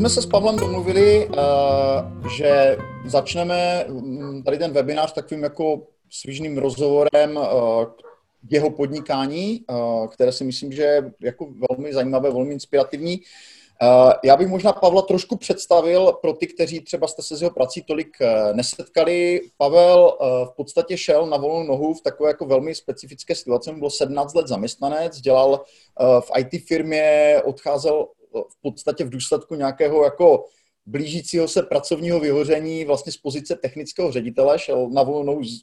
jsme se s Pavlem domluvili, uh, že začneme mm, tady ten webinář takovým jako svížným rozhovorem uh, jeho podnikání, uh, které si myslím, že je jako velmi zajímavé, velmi inspirativní. Já bych možná Pavla trošku představil pro ty, kteří třeba jste se s jeho prací tolik nesetkali. Pavel v podstatě šel na volnou nohu v takové jako velmi specifické situaci. Byl 17 let zaměstnanec, dělal v IT firmě, odcházel v podstatě v důsledku nějakého jako blížícího se pracovního vyhoření vlastně z pozice technického ředitele, šel na volnou z,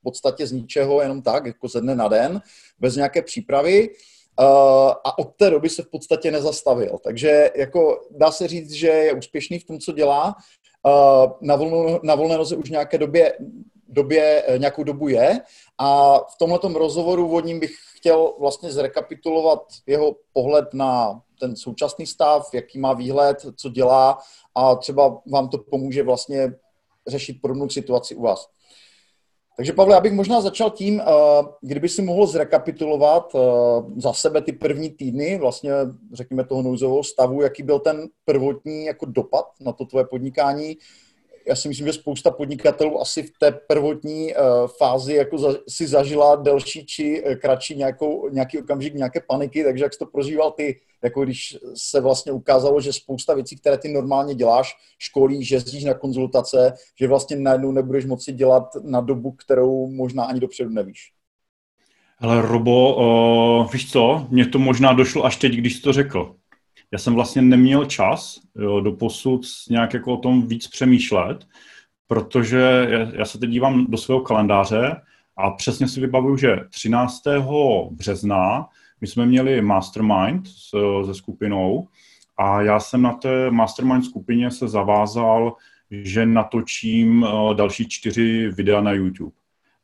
v podstatě z ničeho, jenom tak, jako ze dne na den, bez nějaké přípravy a od té doby se v podstatě nezastavil. Takže jako dá se říct, že je úspěšný v tom, co dělá. Na, volnou, na volné noze už nějaké době, době, eh, nějakou dobu je a v tomhle rozhovoru vodním bych chtěl vlastně zrekapitulovat jeho pohled na ten současný stav, jaký má výhled, co dělá a třeba vám to pomůže vlastně řešit podobnou situaci u vás. Takže Pavle, já bych možná začal tím, eh, kdyby si mohl zrekapitulovat eh, za sebe ty první týdny, vlastně řekněme toho nouzového stavu, jaký byl ten prvotní jako dopad na to tvoje podnikání, já si myslím, že spousta podnikatelů asi v té prvotní uh, fázi jako za, si zažila delší či uh, kratší nějakou, nějaký okamžik, nějaké paniky, takže jak jsi to prožíval ty, jako když se vlastně ukázalo, že spousta věcí, které ty normálně děláš, školíš, jezdíš na konzultace, že vlastně najednou nebudeš moci dělat na dobu, kterou možná ani dopředu nevíš. Ale Robo, uh, víš co, mně to možná došlo až teď, když jsi to řekl já jsem vlastně neměl čas jo, do posud nějak jako o tom víc přemýšlet, protože já, já se teď dívám do svého kalendáře a přesně si vybavuju, že 13. března my jsme měli mastermind s, se skupinou a já jsem na té mastermind skupině se zavázal, že natočím uh, další čtyři videa na YouTube.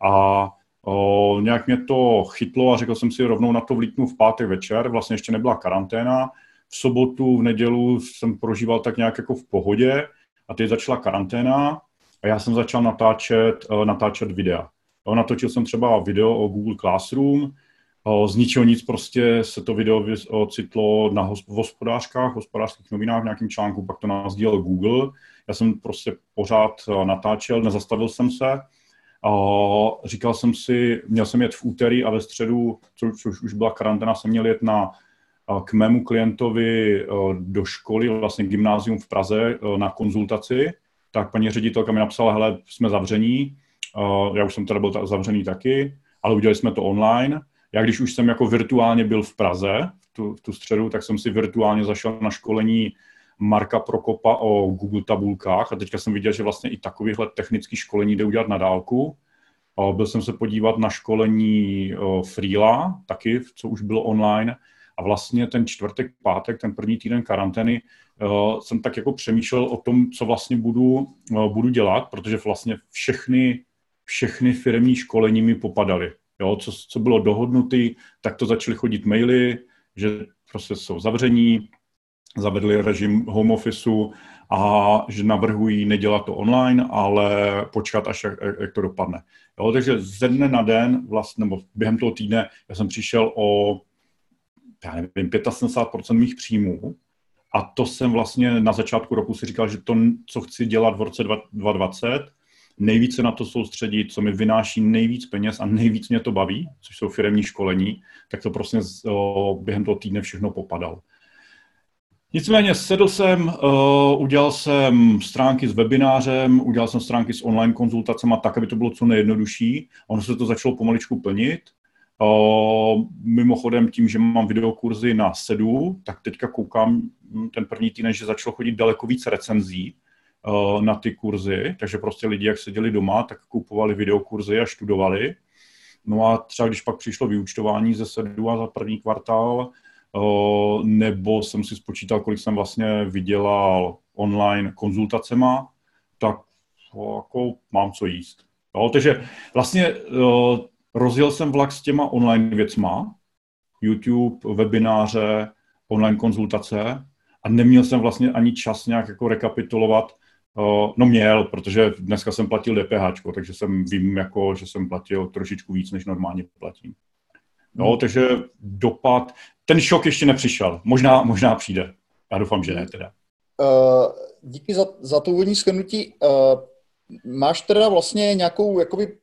A uh, nějak mě to chytlo a řekl jsem si rovnou na to vlítnu v pátek večer, vlastně ještě nebyla karanténa, v sobotu, v nedělu jsem prožíval tak nějak jako v pohodě a teď začala karanténa a já jsem začal natáčet, uh, natáčet videa. Natočil jsem třeba video o Google Classroom, z ničeho nic prostě se to video ocitlo na hospodářkách, hospodářských novinách v nějakém článku, pak to nás dělal Google. Já jsem prostě pořád natáčel, nezastavil jsem se. Říkal jsem si, měl jsem jet v úterý a ve středu, což už byla karanténa, jsem měl jet na k mému klientovi eh, do školy, vlastně gymnázium v Praze eh, na konzultaci, tak paní ředitelka mi napsala, hele, jsme zavření, eh, já už jsem teda byl zavřený taky, ale udělali jsme to online. Já když už jsem jako virtuálně byl v Praze v tu, v tu středu, tak jsem si virtuálně zašel na školení Marka Prokopa o Google tabulkách a teďka jsem viděl, že vlastně i takovýhle technický školení jde udělat na dálku. Byl jsem se podívat na školení Freela, taky, co už bylo online, a vlastně ten čtvrtek, pátek, ten první týden karantény, uh, jsem tak jako přemýšlel o tom, co vlastně budu, uh, budu dělat, protože vlastně všechny, všechny firmní školení mi popadaly. Jo, co, co bylo dohodnuté, tak to začaly chodit maily, že prostě jsou zavření, zavedli režim home officeu a že navrhují nedělat to online, ale počkat, až jak, jak to dopadne. Jo, takže ze dne na den, vlastně, nebo během toho týdne, já jsem přišel o já nevím, 75% mých příjmů. A to jsem vlastně na začátku roku si říkal, že to, co chci dělat v roce 2020, nejvíce na to soustředit, co mi vynáší nejvíc peněz a nejvíc mě to baví, což jsou firemní školení, tak to prostě během toho týdne všechno popadal. Nicméně sedl jsem, udělal jsem stránky s webinářem, udělal jsem stránky s online konzultacemi tak, aby to bylo co nejjednodušší. Ono se to začalo pomaličku plnit Mimochodem tím, že mám videokurzy na sedu, tak teďka koukám hm, ten první týden, že začalo chodit daleko víc recenzí na ty kurzy, takže prostě lidi, jak seděli doma, tak kupovali videokurzy a študovali. No a třeba když pak přišlo vyučtování ze sedu a za první kvartál, nebo jsem si spočítal, kolik jsem vlastně vydělal online konzultacema, tak jako mám co jíst. Jo, takže vlastně rozjel jsem vlak s těma online věcma, YouTube, webináře, online konzultace a neměl jsem vlastně ani čas nějak jako rekapitulovat, no měl, protože dneska jsem platil DPH, takže jsem vím, jako, že jsem platil trošičku víc, než normálně platím. No, hmm. takže dopad, ten šok ještě nepřišel. Možná, možná přijde. Já doufám, že ne teda. uh, díky za, za to úvodní shrnutí. Uh, máš teda vlastně nějakou jakoby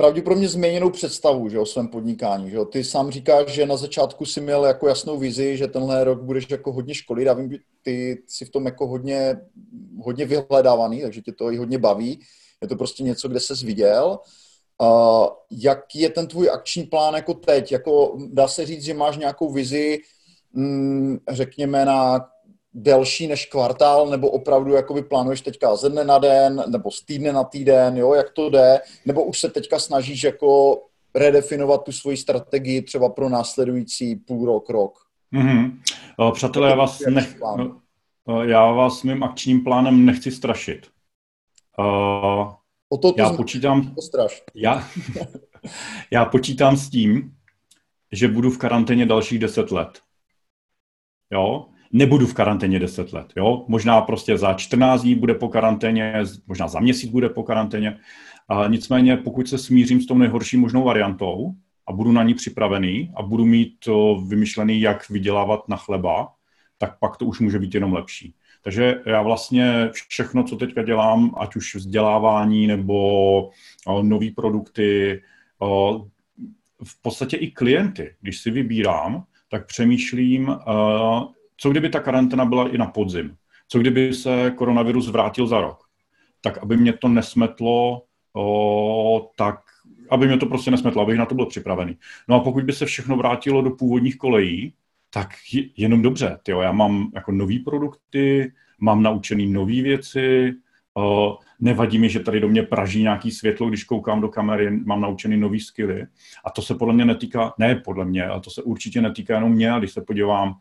pravděpodobně změněnou představu že, o svém podnikání. Že? Ty sám říkáš, že na začátku si měl jako jasnou vizi, že tenhle rok budeš jako hodně školit. Já vím, ty si v tom jako hodně, hodně vyhledávaný, takže tě to i hodně baví. Je to prostě něco, kde ses viděl. Uh, jaký je ten tvůj akční plán jako teď? Jako dá se říct, že máš nějakou vizi, mm, řekněme, na delší než kvartál, nebo opravdu jakoby plánuješ teďka ze dne na den, nebo z týdne na týden, jo, jak to jde, nebo už se teďka snažíš jako redefinovat tu svoji strategii třeba pro následující půl rok, rok? Mm-hmm. Přátelé, já vás, nech, já vás mým akčním plánem nechci strašit. Uh, o to, to já počítám, straš. Já, já počítám s tím, že budu v karanténě dalších deset let. Jo? Nebudu v karanténě 10 let. Jo? Možná prostě za 14 dní bude po karanténě, možná za měsíc bude po karanténě. A nicméně, pokud se smířím s tou nejhorší možnou variantou a budu na ní připravený a budu mít to vymyšlený, jak vydělávat na chleba, tak pak to už může být jenom lepší. Takže já vlastně všechno, co teďka dělám, ať už vzdělávání nebo nové produkty, v podstatě i klienty, když si vybírám, tak přemýšlím, co kdyby ta karanténa byla i na podzim? Co kdyby se koronavirus vrátil za rok? Tak aby mě to nesmetlo, o, tak aby mě to prostě nesmetlo, abych na to byl připravený. No a pokud by se všechno vrátilo do původních kolejí, tak jenom dobře. Tyjo, já mám jako nový produkty, mám naučený nové věci, o, nevadí mi, že tady do mě praží nějaký světlo, když koukám do kamery, mám naučený nový skilly. A to se podle mě netýká, ne podle mě, ale to se určitě netýká jenom mě, když se podívám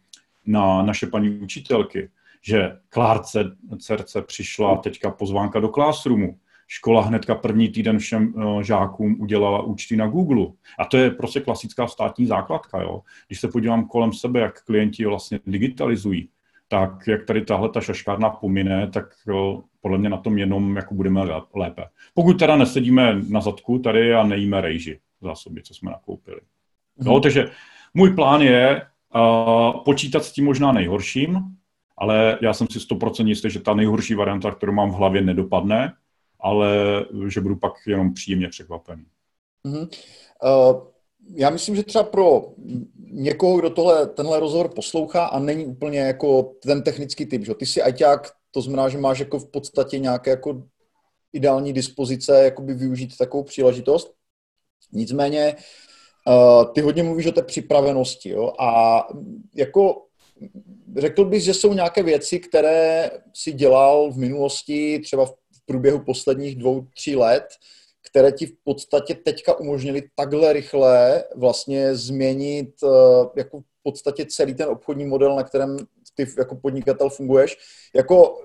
na naše paní učitelky, že Klárce dcerce přišla teďka pozvánka do Classroomu. Škola hnedka první týden všem uh, žákům udělala účty na Google. A to je prostě klasická státní základka. Jo? Když se podívám kolem sebe, jak klienti vlastně digitalizují, tak jak tady tahle ta šaškárna pomine, tak jo, podle mě na tom jenom jako budeme lépe. Pokud teda nesedíme na zadku tady a nejíme rejži zásoby, co jsme nakoupili. No, hmm. takže můj plán je Počítat s tím možná nejhorším, ale já jsem si 100% jistý, že ta nejhorší varianta, kterou mám v hlavě, nedopadne, ale že budu pak jenom příjemně překvapený. Mm-hmm. Uh, já myslím, že třeba pro někoho, kdo tohle, tenhle rozhovor poslouchá a není úplně jako ten technický typ, že ty jsi ajťák, to znamená, že máš jako v podstatě nějaké jako ideální dispozice jakoby využít takovou příležitost. Nicméně ty hodně mluvíš o té připravenosti, jo? A jako řekl bys, že jsou nějaké věci, které si dělal v minulosti, třeba v průběhu posledních dvou, tří let, které ti v podstatě teďka umožnili takhle rychle vlastně změnit uh, jako v podstatě celý ten obchodní model, na kterém ty jako podnikatel funguješ. Jako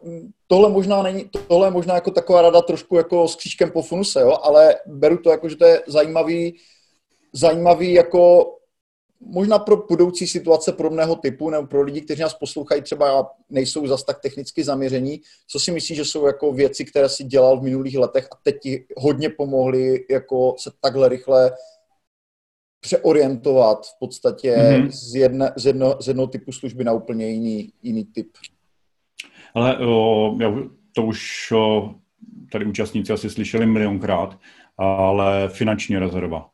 tohle možná není, tohle je možná jako taková rada trošku jako s křížkem po funuse, jo? ale beru to jako, že to je zajímavý zajímavý jako možná pro budoucí situace podobného typu nebo pro lidi, kteří nás poslouchají, třeba nejsou zas tak technicky zaměření. Co si myslíš, že jsou jako věci, které si dělal v minulých letech a teď ti hodně pomohly jako se takhle rychle přeorientovat v podstatě mm-hmm. z, jedne, z, jedno, z jednoho typu služby na úplně jiný, jiný typ? Ale o, já, to už o, tady účastníci asi slyšeli milionkrát, ale finanční rezerva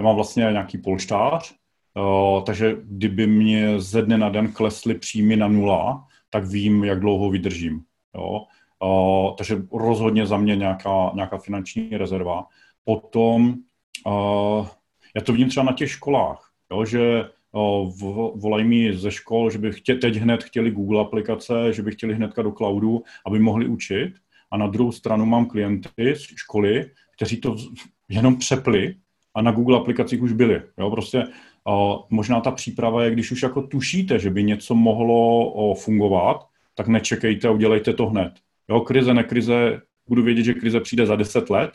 já mám vlastně nějaký polštář, uh, takže kdyby mě ze dne na den klesly příjmy na nula, tak vím, jak dlouho vydržím. Jo? Uh, takže rozhodně za mě nějaká, nějaká finanční rezerva. Potom uh, já to vidím třeba na těch školách, jo? že volají mi ze škol, že by chtě, teď hned chtěli Google aplikace, že by chtěli hnedka do cloudu, aby mohli učit. A na druhou stranu mám klienty z školy, kteří to jenom přepli a na Google aplikacích už byly. Jo? Prostě o, možná ta příprava je, když už jako tušíte, že by něco mohlo o, fungovat, tak nečekejte a udělejte to hned. Jo, krize, nekrize, budu vědět, že krize přijde za 10 let,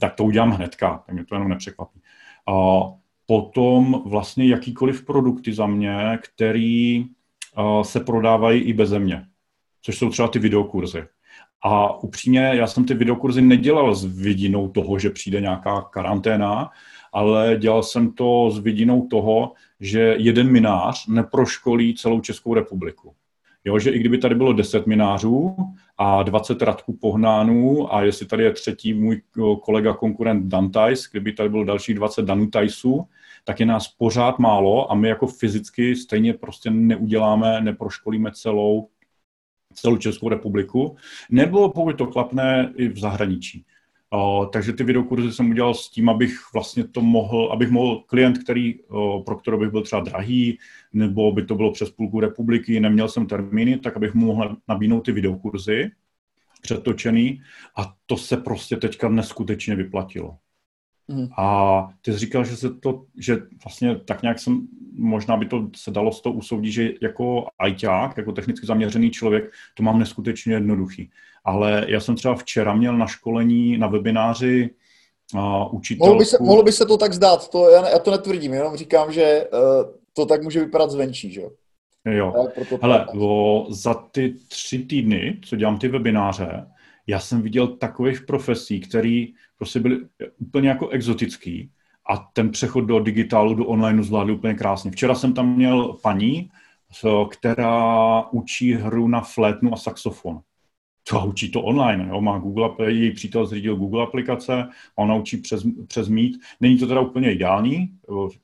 tak to udělám hnedka, tak mě to jenom nepřekvapí. A potom vlastně jakýkoliv produkty za mě, který se prodávají i beze mě, což jsou třeba ty videokurzy. A upřímně, já jsem ty videokurzy nedělal s vidinou toho, že přijde nějaká karanténa, ale dělal jsem to s vidinou toho, že jeden minář neproškolí celou Českou republiku. Jo, že i kdyby tady bylo 10 minářů a 20 radků pohnánů a jestli tady je třetí můj kolega konkurent Dantajs, kdyby tady bylo dalších 20 Danutajsů, tak je nás pořád málo a my jako fyzicky stejně prostě neuděláme, neproškolíme celou, celou Českou republiku, nebo pokud to klapne i v zahraničí. Uh, takže ty videokurzy jsem udělal s tím, abych vlastně to mohl, abych mohl klient, který, uh, pro kterého bych byl třeba drahý, nebo by to bylo přes půlku republiky, neměl jsem termíny, tak abych mu mohl nabídnout ty videokurzy přetočený a to se prostě teďka neskutečně vyplatilo. Mm. A ty jsi říkal, že se to, že vlastně tak nějak jsem, možná by to se dalo z toho usoudit, že jako ajťák, jako technicky zaměřený člověk, to mám neskutečně jednoduchý. Ale já jsem třeba včera měl na školení, na webináři uh, učitelku... Mohlo by, se, mohlo by se to tak zdát, to, já, já to netvrdím, jenom říkám, že uh, to tak může vypadat zvenčí, že jo? Jo. Hele, o, za ty tři týdny, co dělám ty webináře, já jsem viděl takových profesí, které prostě byly úplně jako exotický a ten přechod do digitálu, do online zvládli úplně krásně. Včera jsem tam měl paní, která učí hru na flétnu a saxofon. To učí to online, jo? má Google, její přítel zřídil Google aplikace, ona učí přes, přes Meet. Není to teda úplně ideální,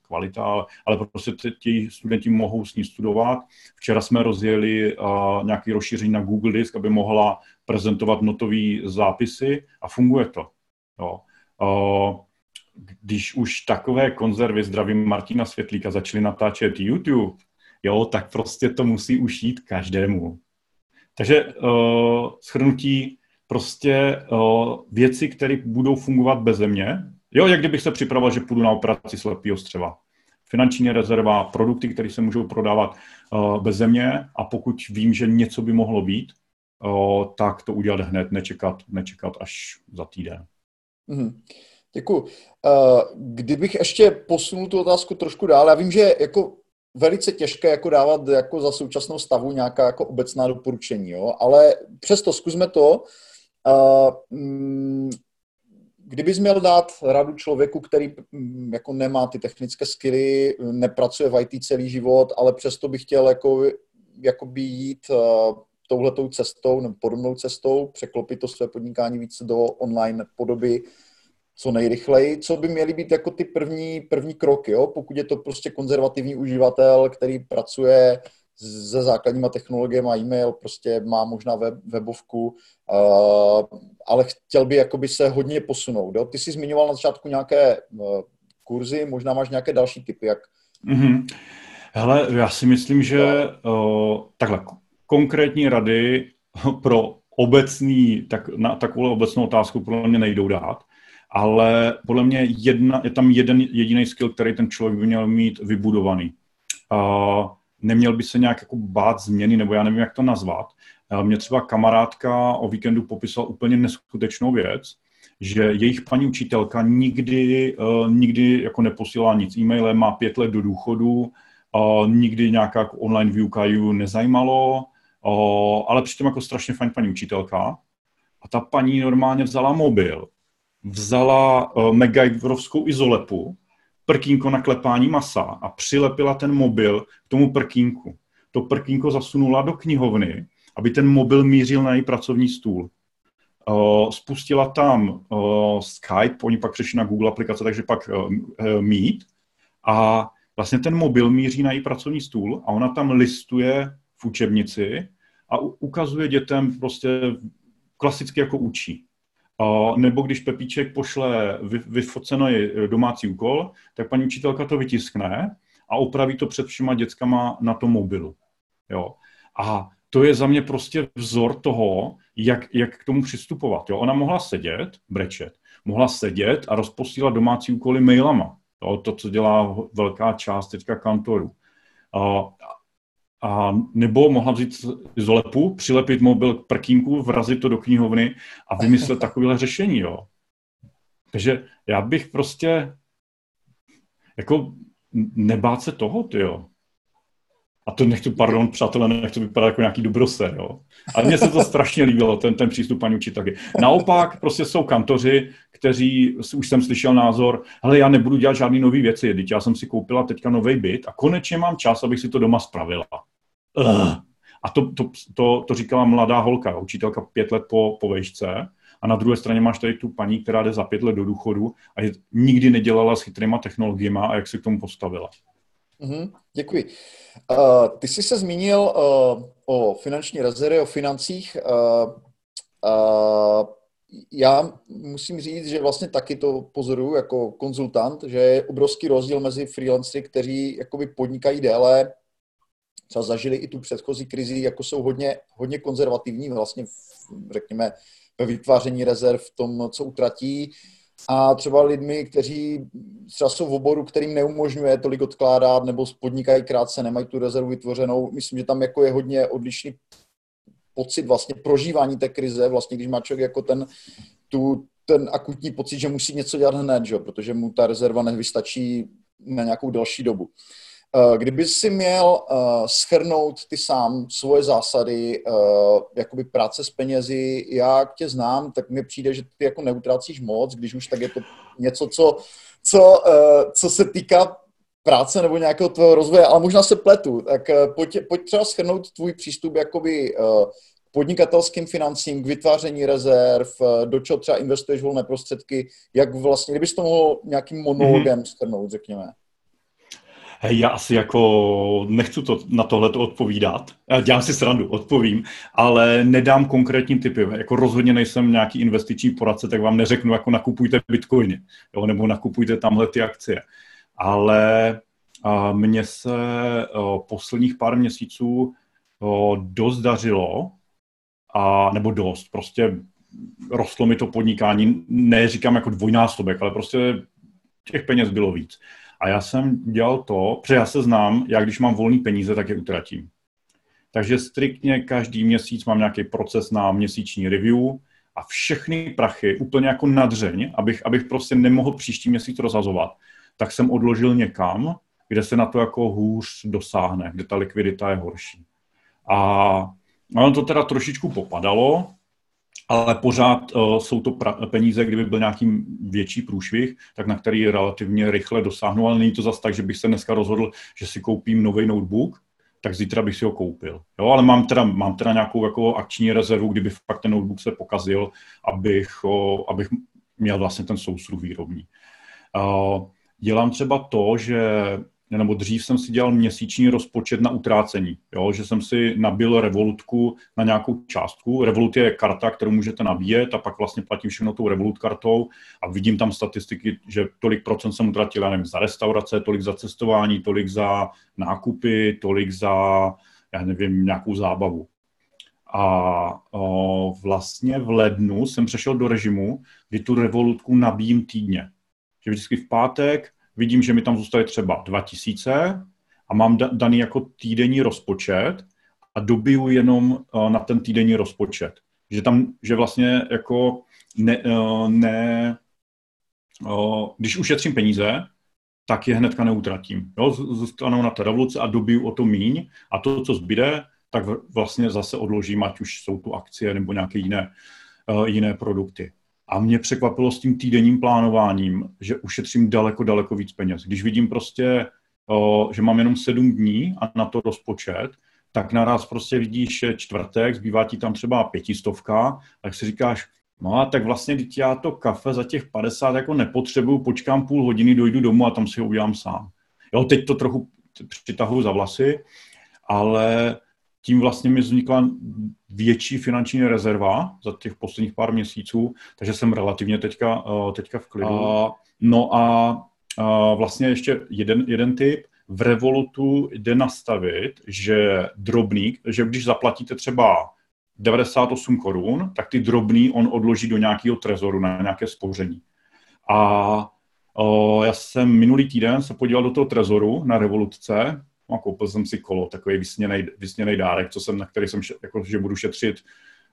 kvalita, ale, ale prostě ti studenti mohou s ní studovat. Včera jsme rozjeli uh, nějaký rozšíření na Google Disk, aby mohla prezentovat notové zápisy a funguje to. Jo. Uh, když už takové konzervy, zdravím Martina Světlíka, začaly natáčet YouTube, jo, tak prostě to musí ušít každému. Takže uh, shrnutí prostě uh, věci, které budou fungovat bez země. Jo, jak kdybych se připravoval, že půjdu na operaci slepého střeva. Finanční rezerva, produkty, které se můžou prodávat uh, bez země a pokud vím, že něco by mohlo být, uh, tak to udělat hned, nečekat, nečekat až za týden. Mm-hmm. Děkuji. Kdybych ještě posunul tu otázku trošku dál, já vím, že jako velice těžké jako dávat jako za současnou stavu nějaká jako obecná doporučení, jo? ale přesto zkusme to. Uh, kdybys měl dát radu člověku, který mm, jako nemá ty technické skily, nepracuje v IT celý život, ale přesto by chtěl jako, jakoby jít uh, touhletou cestou nebo podobnou cestou, překlopit to své podnikání více do online podoby, co nejrychleji, co by měly být jako ty první, první kroky, jo? pokud je to prostě konzervativní uživatel, který pracuje se základníma technologiemi, e-mail, prostě má možná web, webovku, uh, ale chtěl by jakoby se hodně posunout. Jo? Ty jsi zmiňoval na začátku nějaké uh, kurzy, možná máš nějaké další typy, jak... Mm-hmm. Hele, já si myslím, že uh, takhle, konkrétní rady pro obecný, tak na takovou obecnou otázku pro mě nejdou dát ale podle mě jedna, je tam jeden jediný skill, který ten člověk by měl mít vybudovaný. Uh, neměl by se nějak jako bát změny, nebo já nevím, jak to nazvat. Uh, mě třeba kamarádka o víkendu popisala úplně neskutečnou věc, že jejich paní učitelka nikdy, uh, nikdy jako neposílala nic e-mailem, má pět let do důchodu, uh, nikdy nějaká jako online výuka ji nezajímalo, uh, ale přitom jako strašně fajn paní učitelka. A ta paní normálně vzala mobil vzala uh, MacGyverovskou izolepu, prkínko na klepání masa a přilepila ten mobil k tomu prkínku. To prkínko zasunula do knihovny, aby ten mobil mířil na její pracovní stůl. Uh, spustila tam uh, Skype, oni pak přešli na Google aplikace, takže pak Meet a vlastně ten mobil míří na její pracovní stůl a ona tam listuje v učebnici a ukazuje dětem prostě klasicky jako učí. Nebo když Pepíček pošle vyfocený domácí úkol, tak paní učitelka to vytiskne a opraví to před všema dětskama na tom mobilu. Jo. A to je za mě prostě vzor toho, jak, jak k tomu přistupovat. Jo. Ona mohla sedět, brečet, mohla sedět a rozposílat domácí úkoly mailama. Jo. To, co dělá velká část teďka kantorů. A nebo mohla vzít zolepu, přilepit mobil k prkínku, vrazit to do knihovny a vymyslet takovéhle řešení, jo. Takže já bych prostě jako nebát se toho, ty jo. A to nechci, pardon, přátelé, nechci vypadat jako nějaký dobroser, jo. Ale mně se to strašně líbilo, ten, ten přístup paní učitelky. Naopak prostě jsou kantoři, kteří, už jsem slyšel názor, ale já nebudu dělat žádný nový věci, teď já jsem si koupila teďka nový byt a konečně mám čas, abych si to doma spravila. Uh. A to, to, to, to říkala mladá holka, učitelka pět let po, po vejšce. A na druhé straně máš tady tu paní, která jde za pět let do důchodu a je, nikdy nedělala s chytrýma technologiemi a jak se k tomu postavila. Mm-hmm, děkuji. Uh, ty jsi se zmínil uh, o finanční rezervě, o financích. Uh, uh, já musím říct, že vlastně taky to pozoruju jako konzultant, že je obrovský rozdíl mezi freelancery, kteří jakoby podnikají déle, třeba zažili i tu předchozí krizi, jako jsou hodně, hodně konzervativní vlastně, v, řekněme, ve vytváření rezerv v tom, co utratí, a třeba lidmi, kteří třeba jsou v oboru, kterým neumožňuje tolik odkládat, nebo podnikají krátce, nemají tu rezervu vytvořenou. Myslím, že tam jako je hodně odlišný pocit vlastně prožívání té krize, vlastně když má člověk jako ten, tu, ten akutní pocit, že musí něco dělat hned, že? protože mu ta rezerva nevystačí na nějakou další dobu. Eh, kdyby si měl uh, schrnout ty sám svoje zásady, uh, jakoby práce s penězi, jak tě znám, tak mi přijde, že ty jako neutrácíš moc, když už tak je to něco, co, co, co se týká práce nebo nějakého tvého rozvoje, ale možná se pletu, tak pojď, pojď třeba schrnout tvůj přístup jakoby uh, podnikatelským financím, k vytváření rezerv, do čeho třeba investuješ volné prostředky, jak vlastně, kdybys to mohl nějakým monologem mm-hmm. schrnout, řekněme. Já asi jako nechci to, na tohle odpovídat. Dělám si srandu, odpovím, ale nedám konkrétní typy. Jako rozhodně nejsem nějaký investiční poradce, tak vám neřeknu, jako nakupujte bitcoiny, jo, nebo nakupujte tamhle ty akcie. Ale mně se posledních pár měsíců dost dařilo, a, nebo dost, prostě rostlo mi to podnikání, neříkám jako dvojnásobek, ale prostě těch peněz bylo víc. A já jsem dělal to, protože já se znám, já když mám volný peníze, tak je utratím. Takže striktně každý měsíc mám nějaký proces na měsíční review a všechny prachy úplně jako nadřeň, abych, abych prostě nemohl příští měsíc rozhazovat, tak jsem odložil někam, kde se na to jako hůř dosáhne, kde ta likvidita je horší. A ono to teda trošičku popadalo, ale pořád uh, jsou to pra- peníze, kdyby byl nějaký větší průšvih, tak na který relativně rychle dosáhnu, ale není to zase tak, že bych se dneska rozhodl, že si koupím nový notebook, tak zítra bych si ho koupil. Jo, ale mám teda, mám teda nějakou jako akční rezervu, kdyby fakt ten notebook se pokazil, abych, o, abych měl vlastně ten sousruh výrobní. Uh, dělám třeba to, že nebo dřív jsem si dělal měsíční rozpočet na utrácení, jo, že jsem si nabil Revolutku na nějakou částku. Revolut je karta, kterou můžete nabíjet a pak vlastně platím všechno tou Revolut kartou a vidím tam statistiky, že tolik procent jsem utratil, já nevím, za restaurace, tolik za cestování, tolik za nákupy, tolik za, já nevím, nějakou zábavu. A o, vlastně v lednu jsem přešel do režimu, kdy tu Revolutku nabíjím týdně. Že vždycky v pátek vidím, že mi tam zůstaly třeba 2000 a mám daný jako týdenní rozpočet a dobiju jenom uh, na ten týdenní rozpočet. Že tam, že vlastně jako ne, uh, ne uh, když ušetřím peníze, tak je hnedka neutratím. Jo? Zůstanou na té revoluce a dobiju o to míň a to, co zbyde, tak vlastně zase odložím, ať už jsou tu akcie nebo nějaké jiné, jiné produkty. A mě překvapilo s tím týdenním plánováním, že ušetřím daleko, daleko víc peněz. Když vidím prostě, že mám jenom sedm dní a na to rozpočet, tak naraz prostě vidíš čtvrtek, zbývá ti tam třeba pětistovka, tak si říkáš, no a tak vlastně, když já to kafe za těch 50 jako nepotřebuju, počkám půl hodiny, dojdu domů a tam si ho udělám sám. Jo, teď to trochu přitahuji za vlasy, ale tím vlastně mi vznikla větší finanční rezerva za těch posledních pár měsíců, takže jsem relativně teďka, eh, teďka v klidu. A, no a, a vlastně ještě jeden, jeden tip. V Revolutu jde nastavit, že drobný, že když zaplatíte třeba 98 korun, tak ty drobný on odloží do nějakého trezoru na nějaké spoření. A o, já jsem minulý týden se podíval do toho trezoru na Revolutce, a koupil jsem si kolo, takový vysněný, vysněný dárek, co jsem, na který jsem, jako, že budu šetřit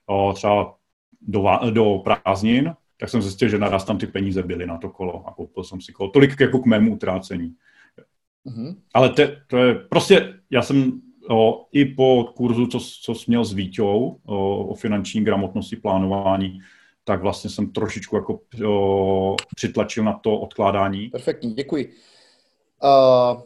o, třeba do, do prázdnin, tak jsem zjistil, že naraz tam ty peníze byly na to kolo a koupil jsem si kolo. Tolik jako k mému utrácení. Mm-hmm. Ale te, to je prostě, já jsem o, i po kurzu, co, co jsi měl s Víťou o, o finanční gramotnosti plánování, tak vlastně jsem trošičku jako o, přitlačil na to odkládání. Perfektní, děkuji. Uh,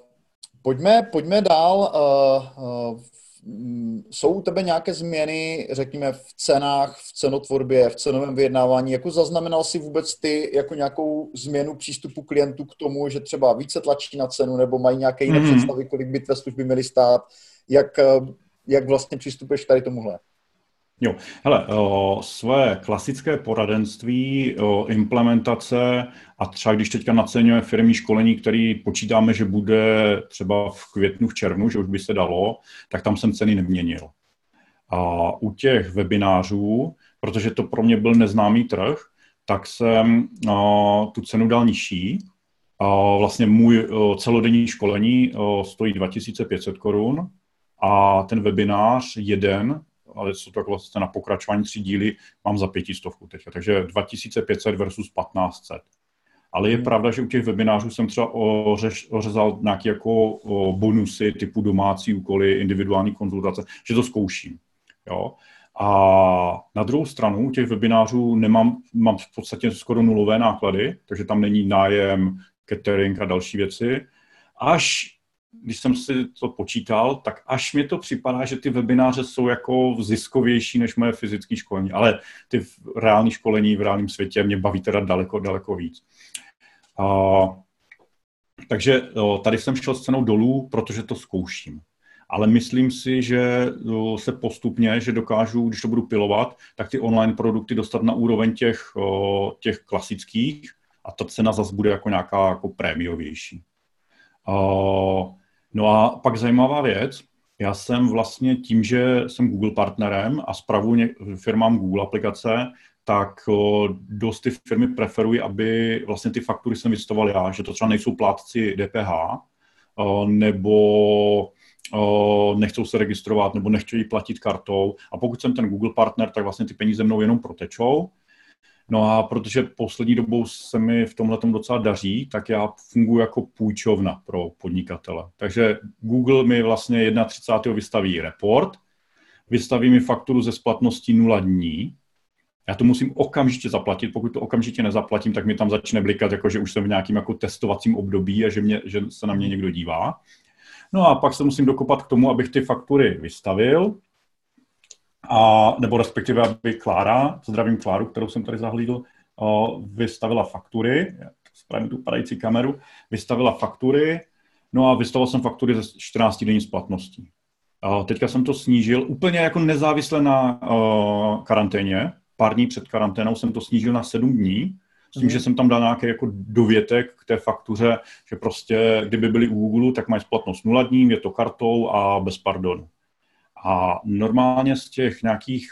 Pojďme, pojďme dál. Uh, uh, mm, jsou u tebe nějaké změny, řekněme, v cenách, v cenotvorbě, v cenovém vyjednávání? Jako zaznamenal si vůbec ty jako nějakou změnu přístupu klientů k tomu, že třeba více tlačí na cenu nebo mají nějaké jiné mm-hmm. představy, kolik by tvé služby měly stát? Jak, eh, jak vlastně přistupuješ tady tomuhle? Jo, hele, o, své klasické poradenství, o, implementace a třeba když teďka naceňuje firmní školení, který počítáme, že bude třeba v květnu, v červnu, že už by se dalo, tak tam jsem ceny neměnil. A u těch webinářů, protože to pro mě byl neznámý trh, tak jsem o, tu cenu dal nižší. A vlastně můj o, celodenní školení o, stojí 2500 korun a ten webinář jeden ale jsou to vlastně na pokračování tři díly, mám za pětistovku teď. Takže 2500 versus 1500. Ale je hmm. pravda, že u těch webinářů jsem třeba ořeš, ořezal nějaké jako bonusy typu domácí úkoly, individuální konzultace, že to zkouším. Jo? A na druhou stranu u těch webinářů nemám, mám v podstatě skoro nulové náklady, takže tam není nájem, catering a další věci. Až když jsem si to počítal, tak až mi to připadá, že ty webináře jsou jako ziskovější než moje fyzické školení, ale ty reální školení v reálném světě mě baví teda daleko, daleko víc. A, takže tady jsem šel s cenou dolů, protože to zkouším. Ale myslím si, že se postupně, že dokážu, když to budu pilovat, tak ty online produkty dostat na úroveň těch, těch klasických a ta cena zase bude jako nějaká jako prémiovější. No a pak zajímavá věc, já jsem vlastně tím, že jsem Google partnerem a spravuji firmám Google aplikace, tak dost ty firmy preferují, aby vlastně ty faktury jsem vystoval já, že to třeba nejsou plátci DPH, nebo nechcou se registrovat, nebo nechtějí platit kartou. A pokud jsem ten Google partner, tak vlastně ty peníze mnou jenom protečou No a protože poslední dobou se mi v tomhle docela daří, tak já funguji jako půjčovna pro podnikatele. Takže Google mi vlastně 31. vystaví report, vystaví mi fakturu ze splatností 0 dní, já to musím okamžitě zaplatit, pokud to okamžitě nezaplatím, tak mi tam začne blikat, jako že už jsem v nějakém jako testovacím období a že, mě, že se na mě někdo dívá. No a pak se musím dokopat k tomu, abych ty faktury vystavil, a, nebo respektive, aby Klára, zdravím Kláru, kterou jsem tady zahlídl, vystavila faktury, spravím tu padající kameru, vystavila faktury, no a vystavil jsem faktury ze 14 denní splatností. A teďka jsem to snížil úplně jako nezávisle na uh, karanténě. Pár dní před karanténou jsem to snížil na 7 dní, s tím, mm. že jsem tam dal nějaký jako dovětek k té faktuře, že prostě, kdyby byli u Google, tak mají splatnost 0 dní, je to kartou a bez pardonu. A normálně z těch nějakých,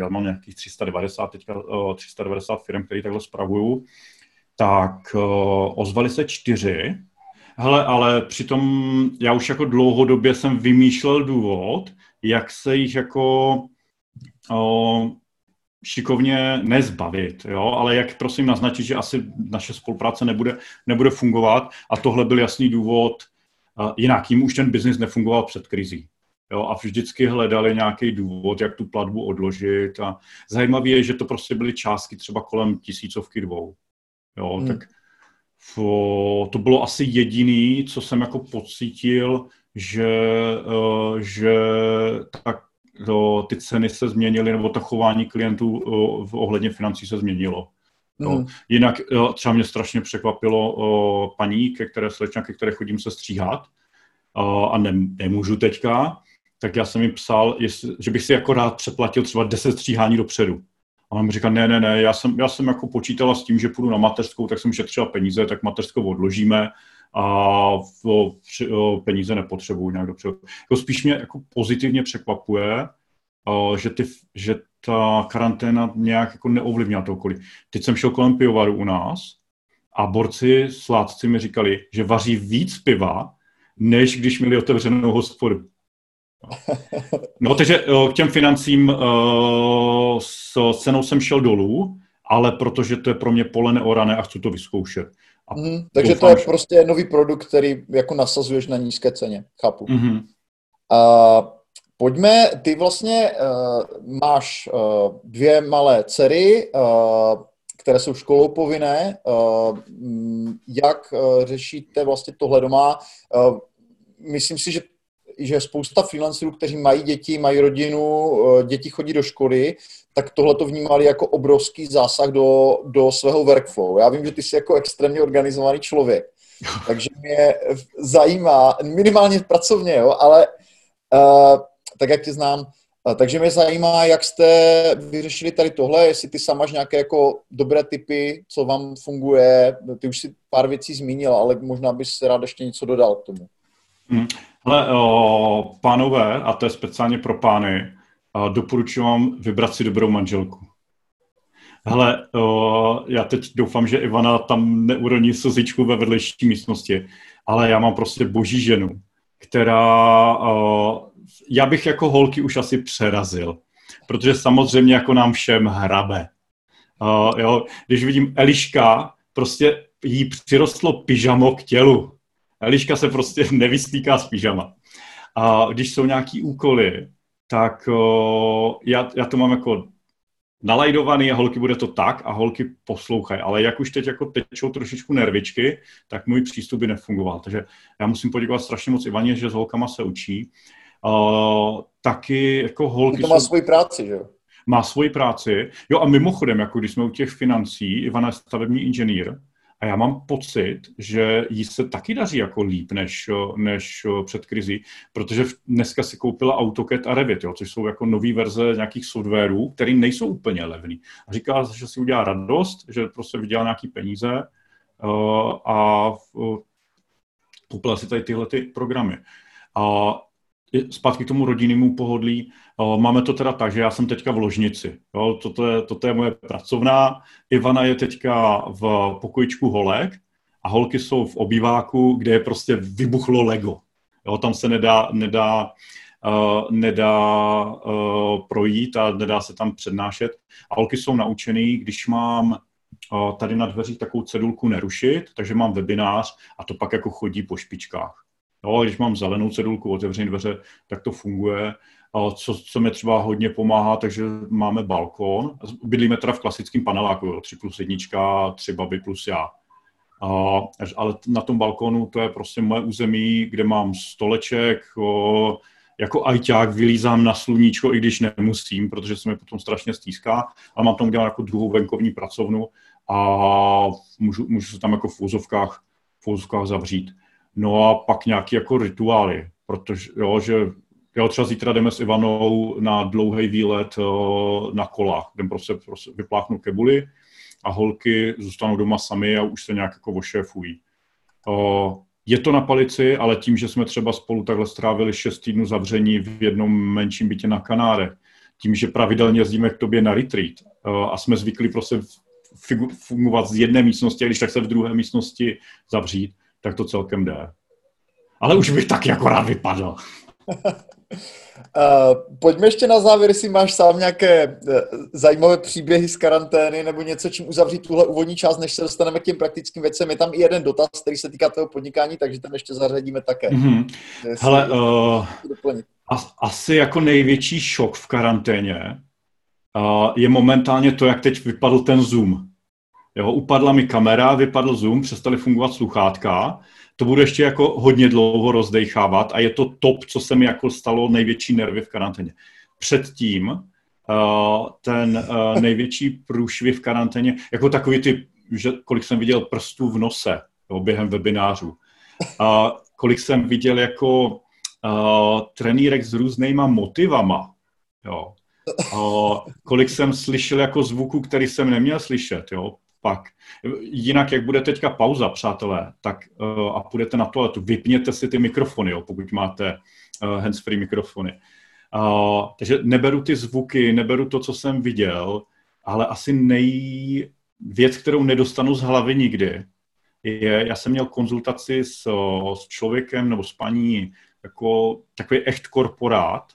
já mám nějakých 390, teďka 390 firm, které takhle spravuju, tak ozvali se čtyři, Hele, ale přitom já už jako dlouhodobě jsem vymýšlel důvod, jak se jich jako o, šikovně nezbavit, jo? ale jak prosím naznačit, že asi naše spolupráce nebude, nebude fungovat a tohle byl jasný důvod, jinak jim už ten biznis nefungoval před krizí. Jo, a vždycky hledali nějaký důvod, jak tu platbu odložit. A zajímavé je, že to prostě byly částky třeba kolem tisícovky dvou. Jo, hmm. tak to bylo asi jediný, co jsem jako pocítil, že, uh, že tak to, ty ceny se změnily, nebo to chování klientů uh, v ohledně financí se změnilo. Hmm. Jinak uh, třeba mě strašně překvapilo paní, ke které slečna, ke které chodím se stříhat, a ne, nemůžu teďka, tak já jsem mi psal, jestli, že bych si jako rád předplatil třeba 10 stříhání dopředu. A on mi říká, ne, ne, ne, já jsem, já jsem jako počítala s tím, že půjdu na mateřskou, tak jsem šetřila peníze, tak mateřskou odložíme a v, v, peníze nepotřebuju nějak dopředu. Jako spíš mě jako pozitivně překvapuje, že, ty, že ta karanténa nějak jako neovlivnila to okolí. Teď jsem šel kolem pivovaru u nás a borci, sládci mi říkali, že vaří víc piva, než když měli otevřenou hospodu. No, takže k těm financím s cenou jsem šel dolů, ale protože to je pro mě pole neorané a chci to vyzkoušet. A mm, takže doufám, to je že... prostě nový produkt, který jako nasazuješ na nízké ceně, chápu. Mm-hmm. Uh, pojďme, ty vlastně uh, máš uh, dvě malé dcery, uh, které jsou školou povinné. Uh, jak uh, řešíte vlastně tohle doma? Uh, myslím si, že že spousta freelancerů, kteří mají děti, mají rodinu, eh, děti chodí do školy, tak tohle to vnímali jako obrovský zásah do, do svého workflow. Já vím, že ty jsi jako extrémně organizovaný člověk, takže mě zajímá, minimálně pracovně, jo, ale uh, tak jak tě znám, uh, takže mě zajímá, jak jste vyřešili tady tohle, jestli ty sama máš nějaké jako dobré typy, co vám funguje, ty už si pár věcí zmínil, ale možná bys rád ještě něco dodal k tomu. Hmm. Hele, o, pánové, a to je speciálně pro pány, doporučuji vám vybrat si dobrou manželku. Hele, o, já teď doufám, že Ivana tam neuroní slzičku ve vedlejší místnosti, ale já mám prostě boží ženu, která, o, já bych jako holky už asi přerazil, protože samozřejmě jako nám všem hrabe. O, jo, když vidím Eliška, prostě jí přirostlo pyžamo k tělu. Eliška se prostě nevystýká z pyžama. A když jsou nějaký úkoly, tak o, já, já to mám jako nalajdovaný a holky bude to tak a holky poslouchají. Ale jak už teď jako tečou trošičku nervičky, tak můj přístup by nefungoval. Takže já musím poděkovat strašně moc Ivaně, že s holkama se učí. Uh, taky jako holky... To má jsou... svoji práci, že jo? Má svoji práci. Jo a mimochodem, jako když jsme u těch financí, Ivana je stavební inženýr, a já mám pocit, že jí se taky daří jako líp než, než před krizí, protože dneska si koupila AutoCAD a Revit, jo, což jsou jako nové verze nějakých softwarů, které nejsou úplně levný. A říká, že si udělá radost, že prostě vydělá nějaký peníze uh, a koupila si tady tyhle ty programy. A zpátky k tomu rodinnému pohodlí. Máme to teda tak, že já jsem teďka v ložnici. Jo, toto, je, toto je moje pracovná. Ivana je teďka v pokojičku holek a holky jsou v obýváku, kde je prostě vybuchlo Lego. Jo, tam se nedá, nedá, uh, nedá uh, projít a nedá se tam přednášet. A holky jsou naučený, když mám uh, tady na dveřích takovou cedulku nerušit, takže mám webinář a to pak jako chodí po špičkách. Jo, když mám zelenou cedulku, otevřený dveře, tak to funguje. A co, co mi třeba hodně pomáhá, takže máme balkon. Bydlíme teda v klasickém paneláku, jo, 3 plus jednička, 3 baby plus já. A, ale na tom balkonu to je prostě moje území, kde mám stoleček, o, jako ajťák vylízám na sluníčko, i když nemusím, protože se mi potom strašně stýská, ale mám tam udělat jako druhou venkovní pracovnu a můžu, můžu se tam jako v úzovkách, v úzovkách zavřít. No a pak nějaký jako rituály, protože jo, že jo, třeba zítra jdeme s Ivanou na dlouhý výlet uh, na kolách, kde prostě, prostě vypláchnu kebuly a holky zůstanou doma sami a už se nějak jako ošéfují. Uh, je to na palici, ale tím, že jsme třeba spolu takhle strávili šest týdnů zavření v jednom menším bytě na Kanárech, tím, že pravidelně jezdíme k tobě na retreat uh, a jsme zvykli prostě fungovat z jedné místnosti, a když tak se v druhé místnosti zavřít, tak to celkem jde. Ale už bych tak jako rád vypadl. Uh, pojďme ještě na závěr, jestli máš sám nějaké uh, zajímavé příběhy z karantény nebo něco, čím uzavřít tuhle úvodní část, než se dostaneme k těm praktickým věcem. Je tam i jeden dotaz, který se týká toho podnikání, takže tam ještě zařadíme také. Mm-hmm. Hele, uh, as, asi jako největší šok v karanténě uh, je momentálně to, jak teď vypadl ten Zoom. Jo, upadla mi kamera, vypadl Zoom, přestali fungovat sluchátka. To bude ještě jako hodně dlouho rozdechávat a je to top, co se mi jako stalo největší nervy v karanténě. Předtím uh, ten uh, největší průšvih v karanténě, jako takový ty, že kolik jsem viděl prstů v nose jo, během webinářů. Uh, kolik jsem viděl jako uh, trenýrek s různýma motivama. Jo. Uh, kolik jsem slyšel jako zvuku, který jsem neměl slyšet. Jo pak. Jinak, jak bude teďka pauza, přátelé, tak uh, a půjdete na toaletu, vypněte si ty mikrofony, jo, pokud máte uh, hands-free mikrofony. Uh, takže neberu ty zvuky, neberu to, co jsem viděl, ale asi nej věc, kterou nedostanu z hlavy nikdy, je, já jsem měl konzultaci s, s člověkem nebo s paní jako takový echt korporát,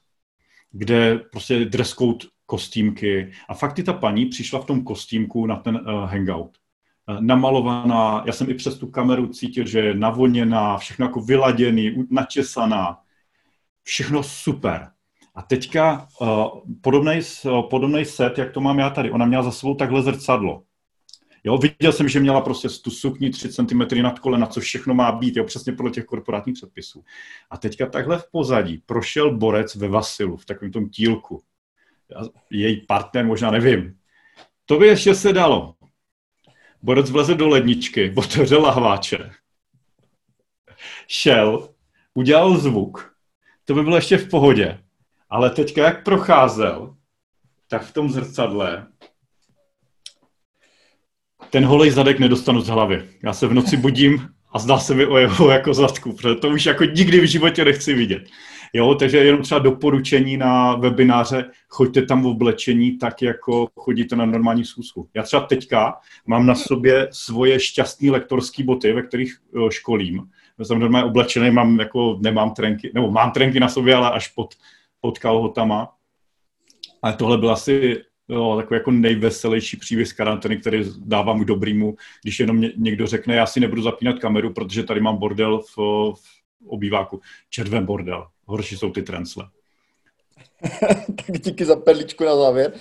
kde prostě dress code kostýmky. A fakt i ta paní přišla v tom kostýmku na ten uh, hangout. Uh, namalovaná, já jsem i přes tu kameru cítil, že je navoněná, všechno jako vyladěný, načesaná. Všechno super. A teďka uh, podobný, uh, podobný set, jak to mám já tady, ona měla za sebou takhle zrcadlo. Jo, viděl jsem, že měla prostě tu sukni 3 cm nad kolena, co všechno má být, jo, přesně podle těch korporátních předpisů. A teďka takhle v pozadí prošel borec ve Vasilu, v takovém tom tílku. Její partner, možná nevím. To by ještě se dalo. Borec vleze do ledničky, otevřel lahváče. Šel, udělal zvuk. To by bylo ještě v pohodě. Ale teďka, jak procházel, tak v tom zrcadle ten holej zadek nedostanu z hlavy. Já se v noci budím a zdá se mi o jeho jako zadku, protože to už jako nikdy v životě nechci vidět. Jo, takže jenom třeba doporučení na webináře, choďte tam v oblečení tak, jako chodíte na normální schůzku. Já třeba teďka mám na sobě svoje šťastné lektorské boty, ve kterých školím. Já jsem normálně oblečený, mám jako, nemám trenky, nebo mám trenky na sobě, ale až pod, pod kalhotama. Ale tohle byl asi jo, takový jako nejveselější příběh z karantény, který dávám k dobrýmu, když jenom někdo řekne, já si nebudu zapínat kameru, protože tady mám bordel v, v obýváku. Červen bordel. Horší jsou ty transle. tak díky za perličku na závěr.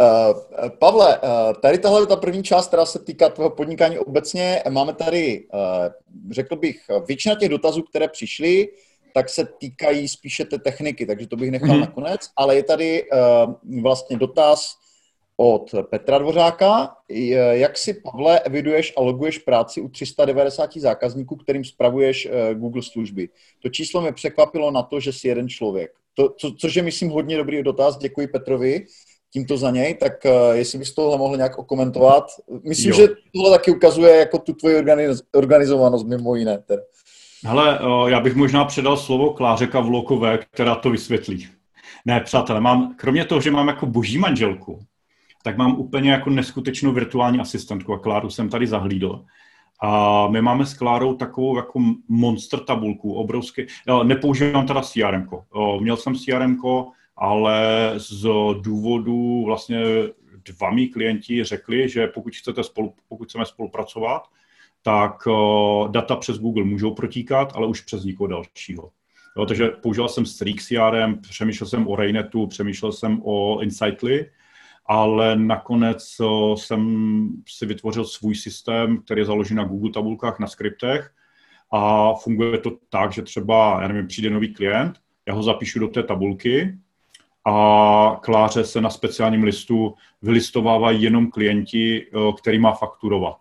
Uh, Pavle, uh, tady tahle ta první část, která se týká tvého podnikání obecně, máme tady, uh, řekl bych, většina těch dotazů, které přišly, tak se týkají spíše té techniky, takže to bych nechal mm-hmm. nakonec, ale je tady uh, vlastně dotaz od Petra Dvořáka. Jak si, Pavle, eviduješ a loguješ práci u 390 zákazníků, kterým spravuješ uh, Google služby? To číslo mě překvapilo na to, že jsi jeden člověk. To, co, což je, myslím, hodně dobrý dotaz. Děkuji Petrovi tímto za něj, tak uh, jestli bys tohle mohl nějak okomentovat. Myslím, jo. že tohle taky ukazuje jako tu tvoji organiz, organizovanost mimo jiné. Teda. Hele, já bych možná předal slovo Kláře Kavlokové, která to vysvětlí. Ne, přátelé, mám, kromě toho, že mám jako boží manželku, tak mám úplně jako neskutečnou virtuální asistentku a Kláru jsem tady zahlídl. A my máme s Klárou takovou jako monster tabulku, obrovský. Nepoužívám teda CRM. Měl jsem CRM, ale z důvodu vlastně dva mý klienti řekli, že pokud chcete spolu, pokud chceme spolupracovat, tak data přes Google můžou protíkat, ale už přes nikoho dalšího. Jo, takže použil jsem Streak CRM, přemýšlel jsem o Rainetu, přemýšlel jsem o Insightly, ale nakonec jsem si vytvořil svůj systém, který je založen na Google tabulkách, na skriptech a funguje to tak, že třeba, já nevím, přijde nový klient, já ho zapíšu do té tabulky a Kláře se na speciálním listu vylistovávají jenom klienti, který má fakturovat.